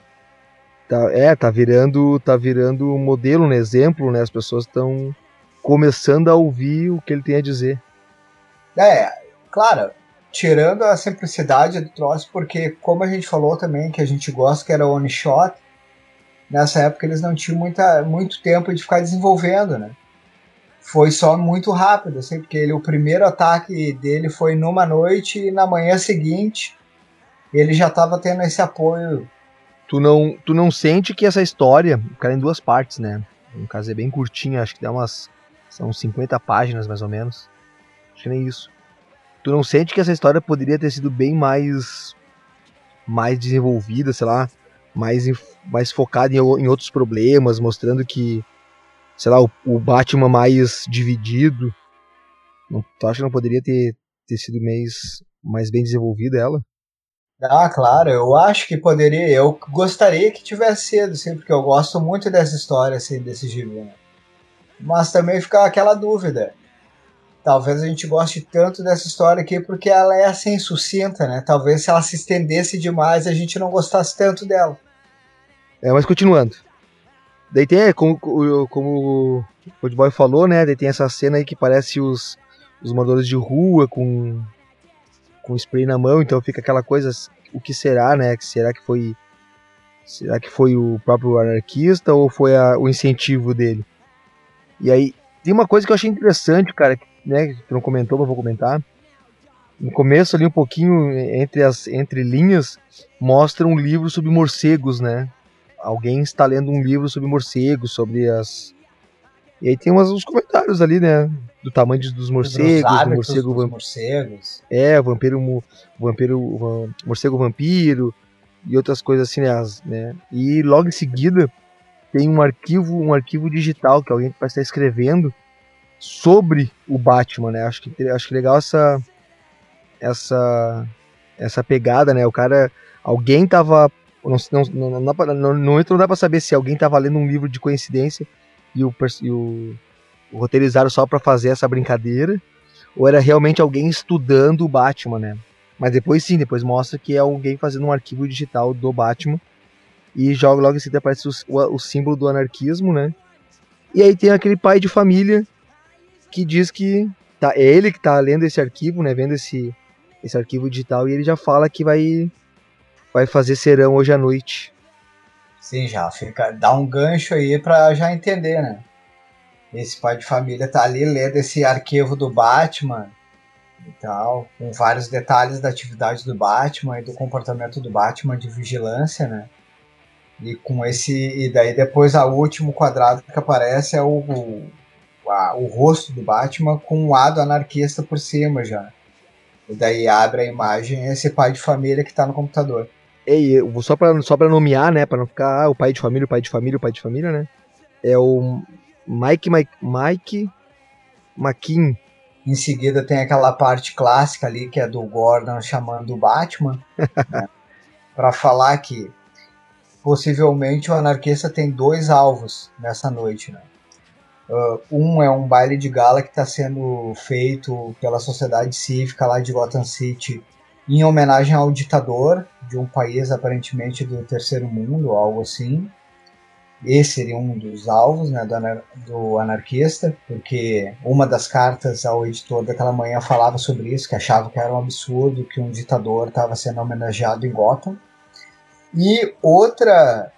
S1: Tá, é, tá virando, tá virando um modelo, um exemplo, né? As pessoas estão começando a ouvir o que ele tem a dizer.
S2: É, claro, tirando a simplicidade do troço, porque como a gente falou também que a gente gosta que era one shot, nessa época eles não tinham muita, muito tempo de ficar desenvolvendo, né? Foi só muito rápido, assim, porque ele, o primeiro ataque dele foi numa noite e na manhã seguinte ele já estava tendo esse apoio.
S1: Tu não, tu não sente que essa história, o cara é em duas partes, né? No caso é bem curtinha, acho que dá umas são 50 páginas mais ou menos. Acho que nem isso. Tu não sente que essa história poderia ter sido bem mais mais desenvolvida, sei lá, mais, mais focada em, em outros problemas, mostrando que, sei lá, o, o Batman mais dividido. Não, tu acha que não poderia ter, ter sido mais, mais bem desenvolvida ela?
S2: Ah, claro, eu acho que poderia, eu gostaria que tivesse sido, sim, porque eu gosto muito dessa história, assim, desse né? Mas também fica aquela dúvida, talvez a gente goste tanto dessa história aqui porque ela é assim sucinta, né? Talvez se ela se estendesse demais a gente não gostasse tanto dela.
S1: É, mas continuando. Daí tem, como, como o Old Boy falou, né? Daí tem essa cena aí que parece os, os moradores de rua com, com spray na mão, então fica aquela coisa, o que será, né? Será que foi será que foi o próprio anarquista ou foi a, o incentivo dele? E aí tem uma coisa que eu achei interessante, cara, né, que tu não comentou, mas vou comentar. No começo ali um pouquinho entre as entre linhas mostra um livro sobre morcegos, né? Alguém está lendo um livro sobre morcegos, sobre as e aí tem umas, uns comentários ali, né? Do tamanho dos morcegos, do morcego
S2: dos morcegos.
S1: É, vampiro, vampiro, morcego vampiro e outras coisas assim, né? As, né? E logo em seguida tem um arquivo, um arquivo digital que alguém vai estar escrevendo sobre o Batman, né? Acho que acho que legal essa essa essa pegada, né? O cara, alguém tava não não não, não, não, não, dá para saber se alguém tava lendo um livro de coincidência e o, e o, o roteirizaram só para fazer essa brincadeira ou era realmente alguém estudando o Batman, né? Mas depois sim, depois mostra que é alguém fazendo um arquivo digital do Batman e joga logo em seguida aparece o, o, o símbolo do anarquismo, né? E aí tem aquele pai de família que diz que tá, é ele que está lendo esse arquivo, né, vendo esse, esse arquivo digital e ele já fala que vai vai fazer serão hoje à noite.
S2: Sim, já fica dá um gancho aí para já entender, né? Esse pai de família tá ali lendo esse arquivo do Batman e tal, com vários detalhes da atividade do Batman e do comportamento do Batman de vigilância, né? E com esse e daí depois a último quadrado que aparece é o, a, o rosto do Batman com o lado anarquista por cima já. E daí abre a imagem esse pai de família que está no computador.
S1: Ei, só para só pra nomear, né? Para não ficar ah, o pai de família, o pai de família, o pai de família, né? É o Mike Mike, Mike McKean.
S2: Em seguida tem aquela parte clássica ali que é do Gordon chamando o Batman. né? Para falar que possivelmente o anarquista tem dois alvos nessa noite, né? Uh, um é um baile de gala que está sendo feito pela sociedade cívica lá de Gotham City em homenagem ao ditador de um país aparentemente do terceiro mundo, algo assim. Esse seria um dos alvos né, do, anar do anarquista, porque uma das cartas ao editor daquela manhã falava sobre isso, que achava que era um absurdo que um ditador estava sendo homenageado em Gotham. E outra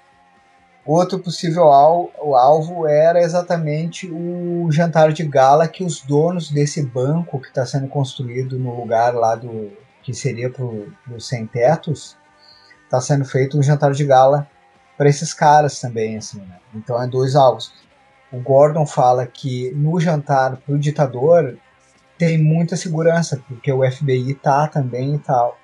S2: Outro possível alvo era exatamente o jantar de gala que os donos desse banco que está sendo construído no lugar lá do que seria para os sem tetos, está sendo feito um jantar de gala para esses caras também, assim. Né? Então é dois alvos. O Gordon fala que no jantar para o ditador tem muita segurança porque o FBI tá também e tal.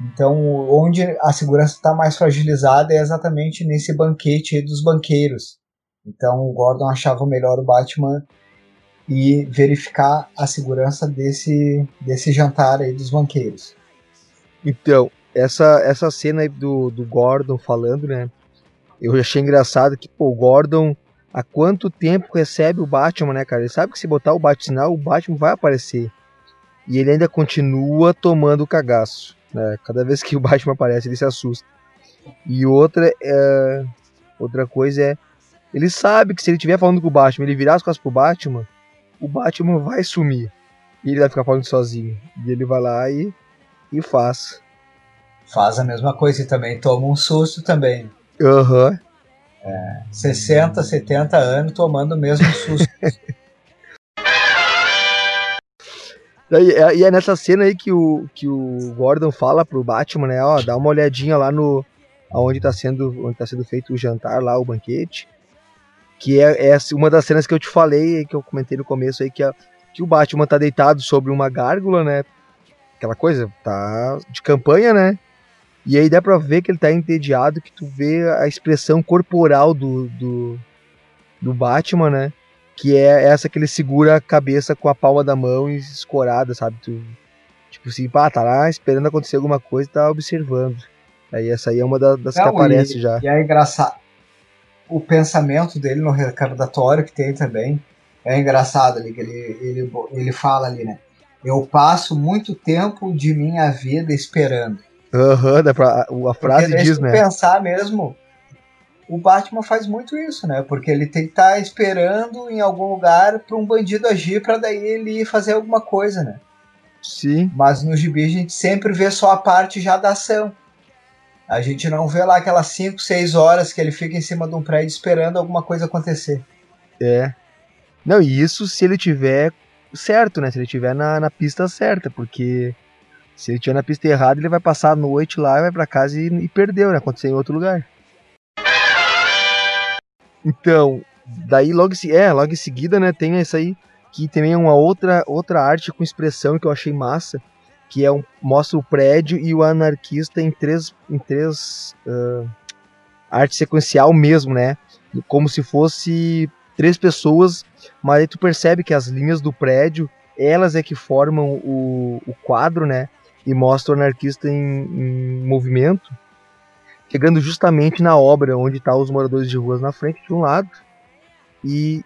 S2: Então, onde a segurança está mais fragilizada é exatamente nesse banquete dos banqueiros. Então, o Gordon achava melhor o Batman e verificar a segurança desse, desse jantar aí dos banqueiros.
S1: Então, essa, essa cena aí do, do Gordon falando, né? Eu achei engraçado que, pô, o Gordon há quanto tempo recebe o Batman, né, cara? Ele sabe que se botar o Bat-sinal, o Batman vai aparecer. E ele ainda continua tomando o cagaço. Né? Cada vez que o Batman aparece, ele se assusta. E outra, é... outra coisa é. Ele sabe que se ele estiver falando com o Batman, ele virar as costas pro Batman, o Batman vai sumir. E ele vai ficar falando sozinho. E ele vai lá e, e faz.
S2: Faz a mesma coisa e também toma um susto também.
S1: Aham. Uhum.
S2: 60, 70 anos tomando o mesmo susto.
S1: E é, e é nessa cena aí que o, que o Gordon fala pro Batman, né? Ó, dá uma olhadinha lá no. onde tá sendo, onde tá sendo feito o jantar lá, o banquete. Que é, é uma das cenas que eu te falei, que eu comentei no começo aí, que, que o Batman tá deitado sobre uma gárgula, né? Aquela coisa, tá de campanha, né? E aí dá pra ver que ele tá entediado, que tu vê a expressão corporal do, do, do Batman, né? Que é essa que ele segura a cabeça com a palma da mão e escorada, sabe? Tu, tipo assim, pá, tá lá esperando acontecer alguma coisa e tá observando. Aí essa aí é uma das, das Não, que aparece
S2: e,
S1: já.
S2: E é engraçado. O pensamento dele no recordatório que tem também é engraçado ali, que ele, ele, ele fala ali, né? Eu passo muito tempo de minha vida esperando.
S1: Aham, uhum, a frase
S2: Porque,
S1: diz, né?
S2: pensar mesmo, o Batman faz muito isso, né? Porque ele tem que estar tá esperando em algum lugar para um bandido agir para daí ele fazer alguma coisa, né?
S1: Sim.
S2: Mas no gibi a gente sempre vê só a parte já da ação. A gente não vê lá aquelas 5, 6 horas que ele fica em cima de um prédio esperando alguma coisa acontecer.
S1: É. Não, e isso se ele tiver certo, né? Se ele tiver na, na pista certa, porque se ele tiver na pista errada, ele vai passar a noite lá, vai para casa e, e perdeu, né? Aconteceu em outro lugar. Então, daí logo, é, logo em seguida, né, tem essa aí que também é uma outra outra arte com expressão que eu achei massa, que é um mostra o prédio e o anarquista em três em três uh, arte sequencial mesmo, né? Como se fosse três pessoas, mas aí tu percebe que as linhas do prédio, elas é que formam o, o quadro, né? e mostra o anarquista em, em movimento, chegando justamente na obra onde tá os moradores de ruas na frente de um lado e,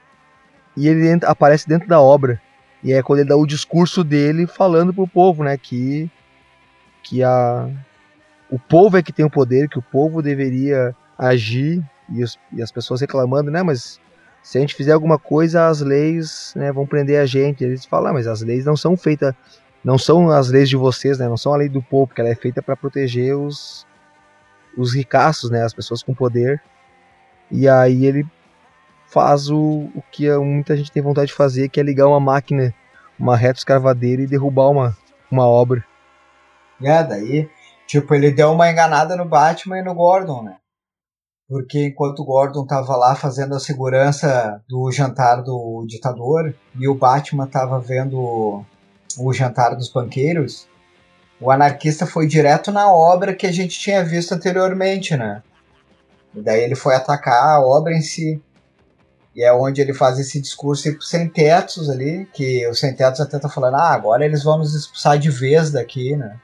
S1: e ele entra, aparece dentro da obra e é quando ele dá o discurso dele falando pro povo, né, que que a o povo é que tem o poder, que o povo deveria agir e, os, e as pessoas reclamando, né, mas se a gente fizer alguma coisa, as leis né, vão prender a gente. Eles falam, ah, mas as leis não são feitas não são as leis de vocês, né? Não são a lei do povo, porque ela é feita para proteger os os ricaços, né? As pessoas com poder. E aí ele faz o, o que muita gente tem vontade de fazer, que é ligar uma máquina, uma reta escavadeira e derrubar uma, uma obra.
S2: É, daí, tipo, ele deu uma enganada no Batman e no Gordon, né? Porque enquanto o Gordon tava lá fazendo a segurança do jantar do ditador e o Batman tava vendo o Jantar dos Banqueiros, o anarquista foi direto na obra que a gente tinha visto anteriormente, né? E daí ele foi atacar a obra em si. E é onde ele faz esse discurso sem tetos ali, que os sem tetos até tá falando, ah, agora eles vão nos expulsar de vez daqui, né?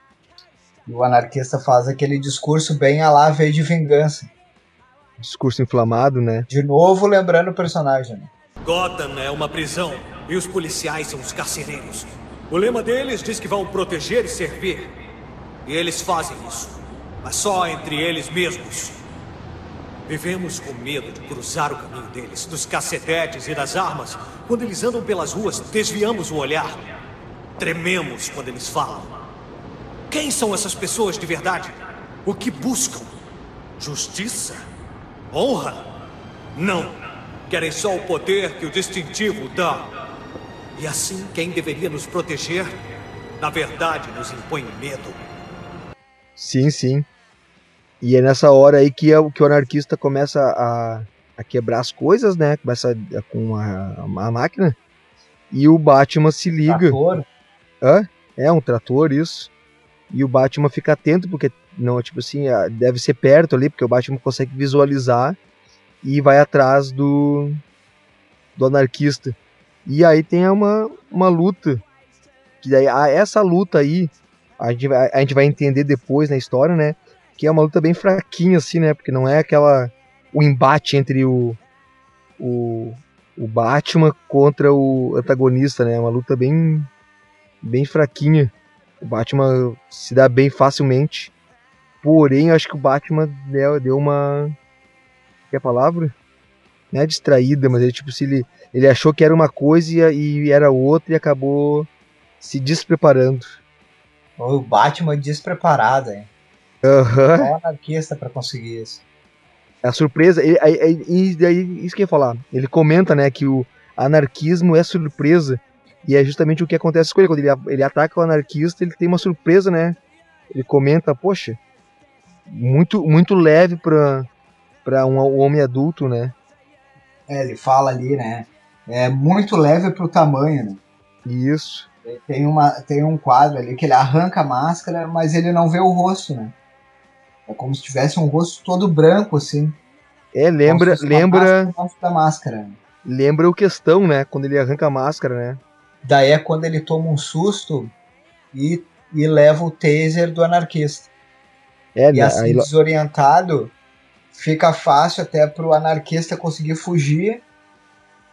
S2: E o anarquista faz aquele discurso bem a lá veio de vingança.
S1: Discurso inflamado, né?
S2: De novo lembrando o personagem. Né?
S3: Gotham é uma prisão e os policiais são os carcereiros. O lema deles diz que vão proteger e servir. E eles fazem isso, mas só entre eles mesmos. Vivemos com medo de cruzar o caminho deles, dos cacetetes e das armas. Quando eles andam pelas ruas, desviamos o olhar. Trememos quando eles falam. Quem são essas pessoas de verdade? O que buscam? Justiça? Honra? Não. Querem só o poder que o distintivo dá. E assim, quem deveria nos proteger, na verdade, nos impõe medo.
S1: Sim, sim. E é nessa hora aí que, é, que o anarquista começa a, a quebrar as coisas, né? Começa a, com a, a máquina. E o Batman se liga.
S2: Trator?
S1: Hã? É, um trator, isso. E o Batman fica atento, porque não, tipo assim, deve ser perto ali, porque o Batman consegue visualizar e vai atrás do, do anarquista. E aí tem uma, uma luta. Que daí, essa luta aí, a gente, vai, a gente vai entender depois na história, né? Que é uma luta bem fraquinha, assim, né? Porque não é aquela. O embate entre o. O, o Batman contra o antagonista, né? É uma luta bem. Bem fraquinha. O Batman se dá bem facilmente. Porém, eu acho que o Batman deu, deu uma. Que é a palavra? Não é distraída, mas ele, tipo, se ele, ele achou que era uma coisa e, era outra e acabou se despreparando.
S2: O Batman despreparado, hein?
S1: Aham.
S2: Só anarquista pra conseguir isso.
S1: A surpresa, e daí, isso que eu ia falar. Ele comenta, né, que o anarquismo é surpresa. E é justamente o que acontece com ele. Quando ele, ele ataca o anarquista, ele tem uma surpresa, né? Ele comenta, poxa, muito, muito leve pra, pra um, um homem adulto, né?
S2: É, ele fala ali, né? É muito leve pro tamanho, né?
S1: Isso.
S2: Tem, uma, tem um quadro ali que ele arranca a máscara, mas ele não vê o rosto, né? É como se tivesse um rosto todo branco, assim.
S1: É, lembra, lembra,
S2: da máscara.
S1: lembra o questão, né? Quando ele arranca a máscara, né?
S2: Daí é quando ele toma um susto e, e leva o taser do anarquista.
S1: É,
S2: E
S1: né?
S2: assim,
S1: aí,
S2: desorientado, fica fácil até pro anarquista conseguir fugir,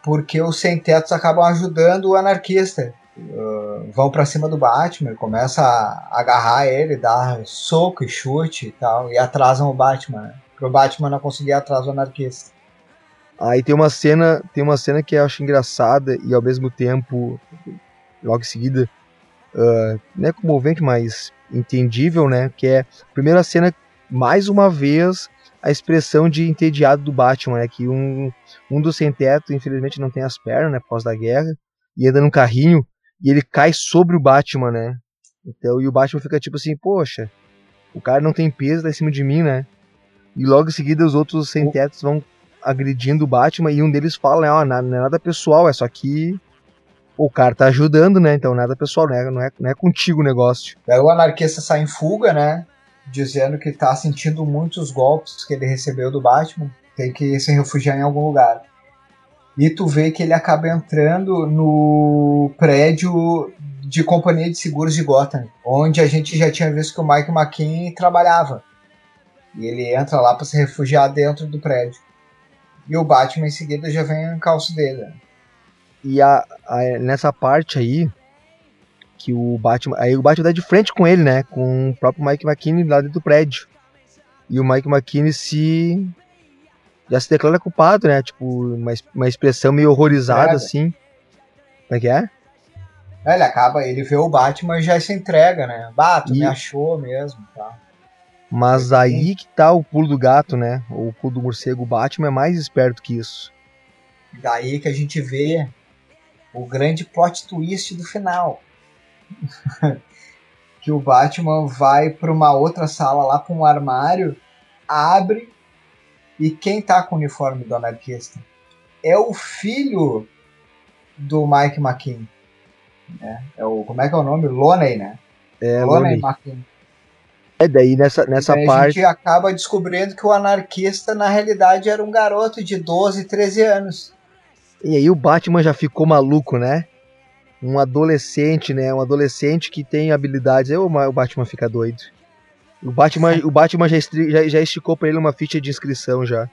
S2: porque os sem-tetos acabam ajudando o anarquista. Uh, vão pra cima do Batman, começa a agarrar ele, dar soco e chute e tal, e atrasam o Batman, né? Pro Batman não conseguir atrás do anarquista.
S1: Aí tem uma cena, tem uma cena que eu acho engraçada e ao mesmo tempo, logo em seguida, ah, não é comovente, mas entendível, né? Que é a primeira cena, mais uma vez, a expressão de entediado do Batman, né? Que um, um dos sem-teto, infelizmente, não tem as pernas, né? Por causa da guerra, e anda num carrinho, e ele cai sobre o Batman, né? Então, e o Batman fica tipo assim, poxa, o cara não tem peso, tá em cima de mim, né? E logo em seguida os outros sem-tetos vão agredindo o Batman e um deles fala, né, ó, não é nada pessoal, é só que o cara tá ajudando, né? Então nada pessoal, né? Não é, não é contigo o negócio.
S2: Daí o anarquista sai em fuga, né? Dizendo que tá sentindo muitos golpes que ele recebeu do Batman. Tem que se refugiar em algum lugar. E tu vê que ele acaba entrando no prédio de companhia de seguros de Gotham, onde a gente já tinha visto que o Mike McKean trabalhava. E ele entra lá para se refugiar dentro do prédio. E o Batman em seguida já vem em calço dele.
S1: E a, a- nessa parte aí, que o Batman. Aí o Batman dá de frente com ele, né? Com o próprio Mike McKinney lá dentro do prédio. E o Mike McKinney se. Já se declara culpado, né? Tipo, uma, uma expressão meio horrorizada,
S2: Entrega.
S1: assim. Como é que é?
S2: Aí Ele acaba, ele vê o Batman e já se entrega, né? Bah, tu
S1: E-
S2: me achou mesmo, tá?
S1: Mas aí que tá o pulo do gato, né? O pulo do morcego. O Batman é mais esperto que isso.
S2: Daí que a gente vê o grande plot twist do final. que o Batman vai para uma outra sala lá para um armário, abre e quem tá com o uniforme do anarquista é o filho do Mike McKean. né? É o, como é que é o nome? Loney, né?
S1: É,
S2: Loney
S1: Loney.
S2: McKean.
S1: É daí nessa, nessa
S2: Daí a
S1: parte.
S2: gente acaba descobrindo que o anarquista na realidade era um garoto de 12, 13 anos.
S1: E aí o Batman já ficou maluco, né? Um adolescente, né? Um adolescente que tem habilidades. O Ma- o Batman fica doido. O Batman, o Batman já, já, já esticou pra ele uma ficha de inscrição já.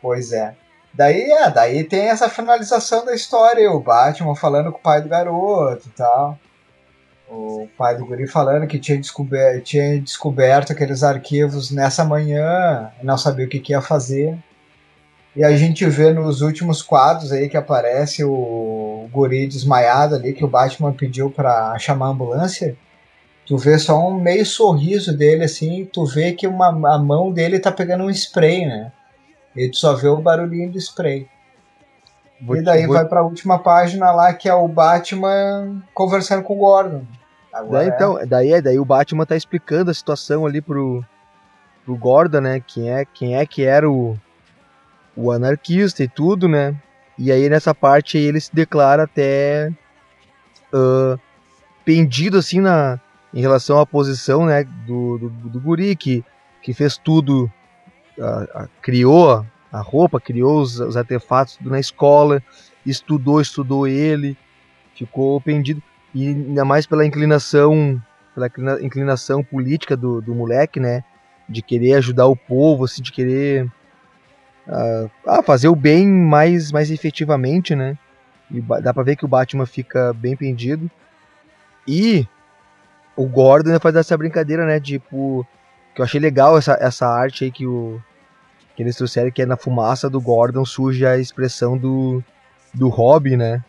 S2: Pois é. Daí é, daí tem essa finalização da história, o Batman falando com o pai do garoto e tal. O pai do guri falando que tinha, descober, tinha descoberto aqueles arquivos nessa manhã e não sabia o que, que ia fazer. E a gente vê nos últimos quadros aí que aparece o guri desmaiado ali que o Batman pediu pra chamar a ambulância. Tu vê só um meio sorriso dele assim, tu vê que uma, a mão dele tá pegando um spray, né? E tu só vê o barulhinho do spray.
S1: Vou
S2: e daí
S1: vou-
S2: vai pra última página lá que é o Batman conversando com o Gordon. Agora
S1: Daí, então, daí, é, daí o Batman tá explicando a situação ali pro, pro Gordon, né? Quem é, quem é que era o, o anarquista e tudo, né? E aí nessa parte aí ele se declara até ah, pendido assim na, em relação à posição né, do, do, do guri que, que fez tudo, criou a roupa, criou os, os artefatos na escola estudou, estudou ele, ficou pendido. E ainda mais pela inclinação, pela inclina- inclinação política do, do moleque, né? De querer ajudar o povo, assim, de querer ah, ah, fazer o bem mais, mais efetivamente, né? E dá pra ver que o Batman fica bem pendido. E o Gordon faz essa brincadeira, né? Tipo, que eu achei legal essa, essa arte aí que, o, que eles trouxeram, que é na fumaça do Gordon surge a expressão do, do Hobby, né?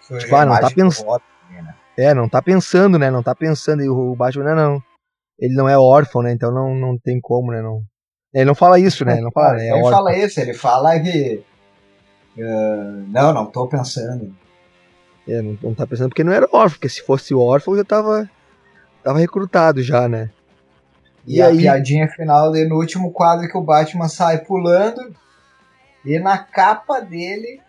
S2: Surge
S1: Tipo, ah,
S2: a
S1: não tá
S2: imagem do
S1: pens-
S2: Robin, né?
S1: É, não tá pensando, né? Não tá pensando. E o Batman, não, não. Ele não é órfão, né? Então não, não tem como, né? Não... Ele não fala isso, né? Ele não fala, né? É
S2: ele fala isso, ele fala que. ah, não, não tô pensando.
S1: É, não, não tá pensando porque não era órfão, porque se fosse órfão já tava, tava recrutado já, né?
S2: E,
S1: E
S2: a
S1: aí-
S2: piadinha final ali no último quadro que o Batman sai pulando e na capa dele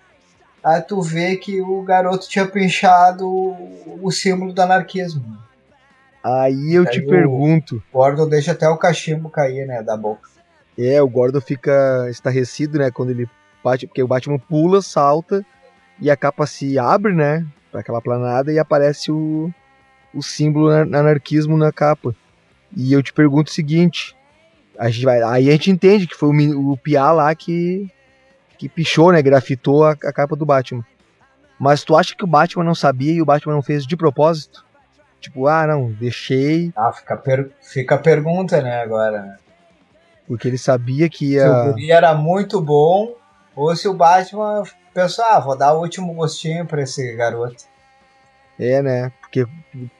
S2: aí tu vê que o garoto tinha pinchado o, símbolo do anarquismo.
S1: Aí eu te
S2: Aí o-
S1: pergunto,
S2: O Gordon deixa até o cachimbo cair, né, da boca.
S1: É, o Gordon fica estarrecido, né, quando ele bate, porque o Batman pula, salta e a capa se abre, né, pra aquela planada e aparece o, o símbolo anar- anarquismo na capa. E eu te pergunto o seguinte, a gente vai, aí a gente entende que foi o, o lá que que pichou, né, grafitou a, a capa do Batman. Mas tu acha que o Batman não sabia e o Batman não fez de propósito? Tipo, ah, não, deixei
S2: Ah, fica, per- fica a pergunta, né, agora.
S1: Porque ele sabia que
S2: Se o
S1: ia
S2: guri era muito bom ou se o Batman pensou, ah, vou dar o último gostinho pra esse garoto.
S1: É, né? Porque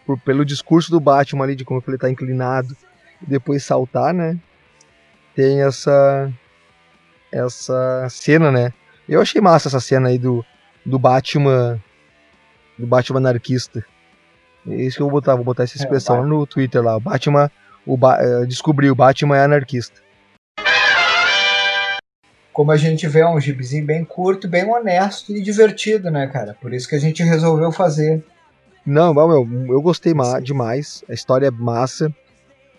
S1: por- pelo discurso do Batman ali, de como ele tá inclinado e depois saltar, né? Tem essa. Essa cena, né? Eu achei massa essa cena aí do, do Batman. Do Batman anarquista. É isso que eu vou botar, vou botar essa
S2: É,
S1: expressão lá no Twitter lá. O Batman. O ba eh, descobri, o Batman é anarquista.
S2: Como a gente vê, é um gibizinho bem curto, bem honesto e divertido, né, cara? Por isso que a gente resolveu fazer.
S1: Não, meu, eu gostei ma- demais. A história é massa.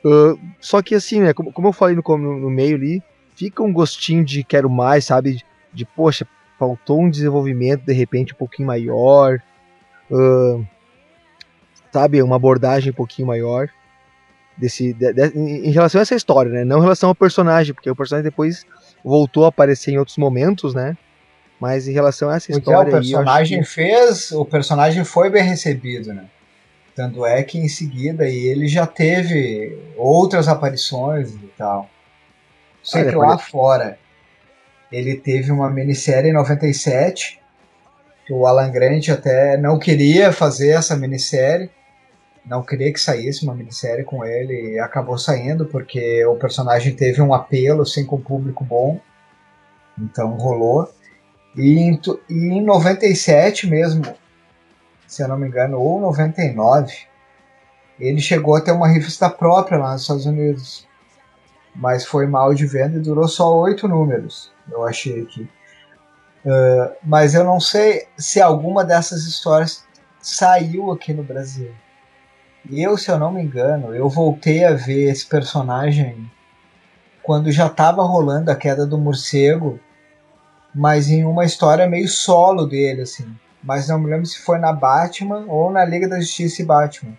S1: Ah, só que assim, né? Como, como eu falei no, no, meio ali, fica um gostinho de quero mais, sabe? De, poxa, faltou um desenvolvimento de repente um pouquinho maior. ah, sabe? Uma abordagem um pouquinho maior. Desse, de- de- em relação a essa história, né? Não em relação ao personagem, porque o personagem depois voltou a aparecer em outros momentos, né? Mas em relação a essa
S2: Porque
S1: história.
S2: o
S1: aí,
S2: personagem
S1: que-
S2: fez, o personagem foi bem recebido, né? Tanto é que em seguida e ele já teve outras aparições e tal. Sei
S1: Olha,
S2: que lá fora ele teve uma minissérie em 97, que o Alan Grant até não queria fazer essa minissérie, não queria que saísse uma minissérie com ele e acabou saindo porque o personagem teve um apelo assim com o público bom. Então rolou. E em, e em 97 mesmo, se eu não me engano, ou 99, ele chegou a ter uma revista própria lá nos Estados Unidos. Mas foi mal de venda e durou só oito números, eu achei aqui. Ah, mas eu não sei se alguma dessas histórias saiu aqui no Brasil. Eu, se eu não me engano, eu voltei a ver esse personagem quando já estava rolando a queda do morcego mas em uma história meio solo dele, assim. Mas não me lembro se foi na Batman ou na Liga da Justiça e Batman.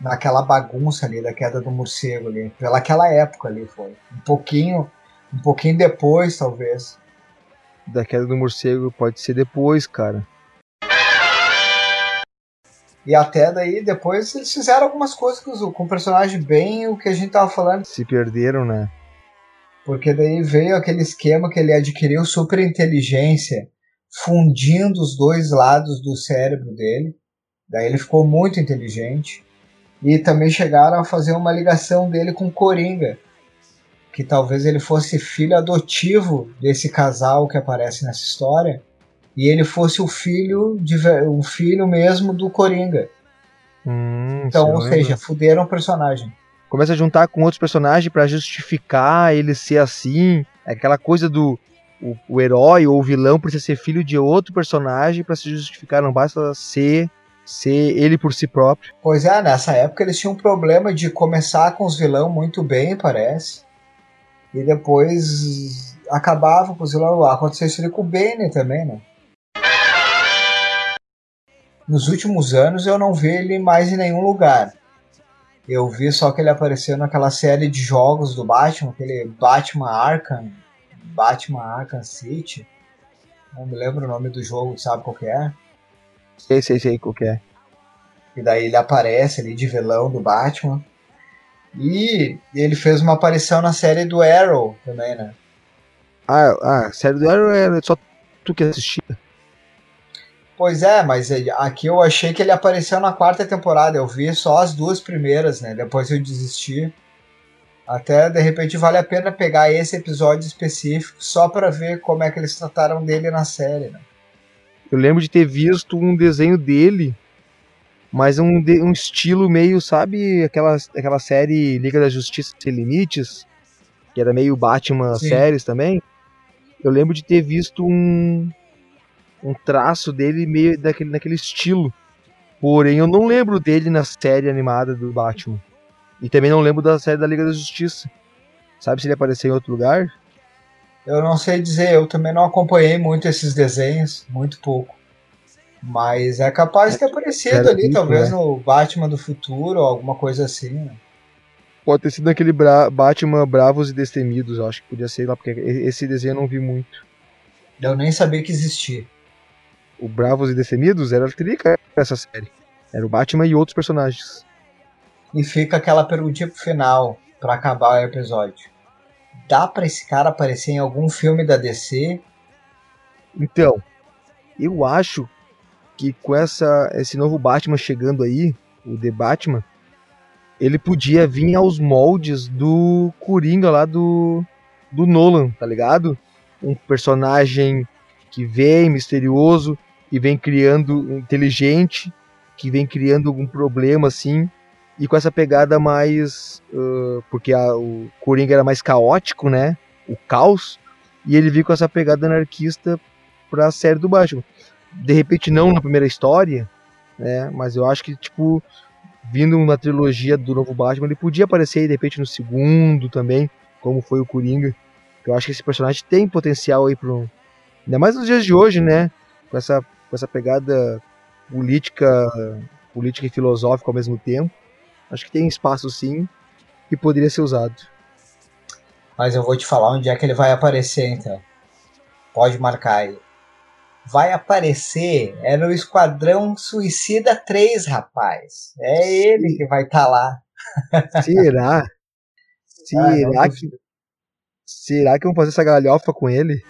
S2: Naquela bagunça ali da queda do morcego ali. Pelaquela época ali foi. Um pouquinho, um pouquinho depois, talvez.
S1: Da queda do morcego pode ser depois, cara.
S2: E até daí, depois eles fizeram algumas coisas com, o personagem bem o que a gente tava falando.
S1: Se perderam, né?
S2: Porque daí veio aquele esquema que ele adquiriu super inteligência, fundindo os dois lados do cérebro dele. Daí ele ficou muito inteligente. E também chegaram a fazer uma ligação dele com Coringa. Que talvez ele fosse filho adotivo desse casal que aparece nessa história. E ele fosse o filho de o filho mesmo do Coringa.
S1: Hum,
S2: Então, ou
S1: lembra?
S2: seja, fuderam o personagem.
S1: começa a juntar com outros personagens pra justificar ele ser assim. É aquela coisa do o, o herói ou o vilão precisa ser filho de outro personagem pra se justificar, não basta ser ser ele por si próprio.
S2: Pois é, nessa época eles tinham um problema de começar com os vilão muito bem, parece. E depois acabava com os vilão. Aconteceu isso ali com o Bane também, né? Nos últimos anos eu não vi ele mais em nenhum lugar. Eu vi só que ele apareceu naquela série de jogos do Batman, aquele Batman Arkham, Batman Arkham City. Não me lembro o nome do jogo, sabe qual que é?
S1: Sei, sei, sei qual que é.
S2: E daí ele aparece ali de vilão do Batman. E ele fez uma aparição na série do Arrow também, né?
S1: Ah, ah, série do Arrow é só tu que assistia.
S2: Pois é, mas ele- aqui eu achei que ele apareceu na quarta temporada. Eu vi só as duas primeiras, né? Depois eu desisti. Até de repente vale a pena pegar esse episódio específico só pra ver como é que eles trataram dele na série, né?
S1: Eu lembro de ter visto um desenho dele, mas um, de- um estilo meio, sabe, aquela, aquela série Liga da Justiça Sem Limites, que era meio Batman
S2: Sim.
S1: séries também. Eu lembro de ter visto um, um traço dele meio daquele, naquele estilo. Porém, eu não lembro dele na série animada do Batman. E também não lembro da série da Liga da Justiça. Sabe se ele apareceu em outro lugar?
S2: Eu não sei dizer, eu também não acompanhei muito esses desenhos, muito pouco. Mas é capaz de ter aparecido ali, talvez
S1: né?
S2: no Batman do futuro, ou alguma coisa assim. né?
S1: Pode ter sido naquele Bra Batman Bravos e Destemidos, eu acho que podia ser lá, porque esse desenho eu não vi muito.
S2: Eu nem sabia que existia.
S1: O Bravos e Destemidos era trica essa série. Era o Batman e outros personagens.
S2: E fica aquela perguntinha pro final, pra acabar o episódio. Dá pra esse cara aparecer em algum filme da DC?
S1: Então, eu acho que com essa, esse novo Batman chegando aí, o The Batman, ele podia vir aos moldes do Coringa lá do, do Nolan, tá ligado? Um personagem que vem misterioso e vem criando inteligente, que vem criando algum problema assim, e com essa pegada mais. ah, porque a- o Coringa era mais caótico, né? O caos, e ele veio com essa pegada anarquista pra série do Batman. De repente não na primeira história, né? Mas eu acho que, tipo, vindo uma trilogia do novo Batman, ele podia aparecer aí, de repente no segundo também, como foi o Coringa. Eu acho que esse personagem tem potencial aí pro. Ainda mais nos dias de hoje, né? Com essa, com essa pegada política, política e filosófica ao mesmo tempo. Acho que tem espaço sim e poderia ser usado.
S2: Mas eu vou te falar onde é que ele vai aparecer, então. Pode marcar aí. Vai aparecer, é no Esquadrão Suicida 3, rapaz. É ele que vai estar lá.
S1: Será?
S2: Ah,
S1: Será
S2: não
S1: que. Será que vão fazer essa galhofa com ele?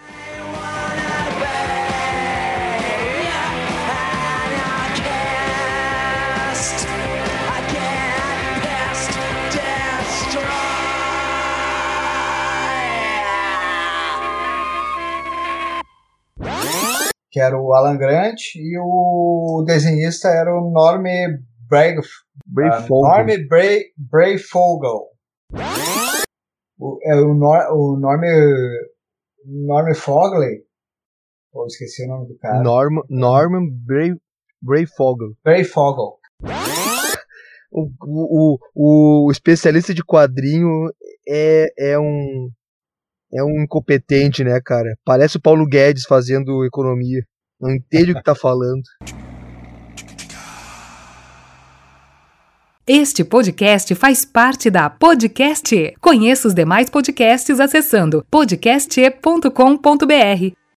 S2: Que era o Alan Grant e o desenhista era o Norme Brave,
S1: Brave
S2: Ah,
S1: Folger.
S2: Norme Bra Brayfogle. O, é o, Nor, o Norme. Norme Fogley. Pô, esqueci o nome do cara.
S1: Norman, Norman Brave, Brayfogle.
S2: Brayfogle.
S1: O, o, o, o especialista de quadrinho é, é um. É um incompetente, né, cara? Parece o Paulo Guedes fazendo economia. Não entende o que tá falando.
S4: Este podcast faz parte da Podcast. E. Conheça os demais podcasts acessando podcast.com.br.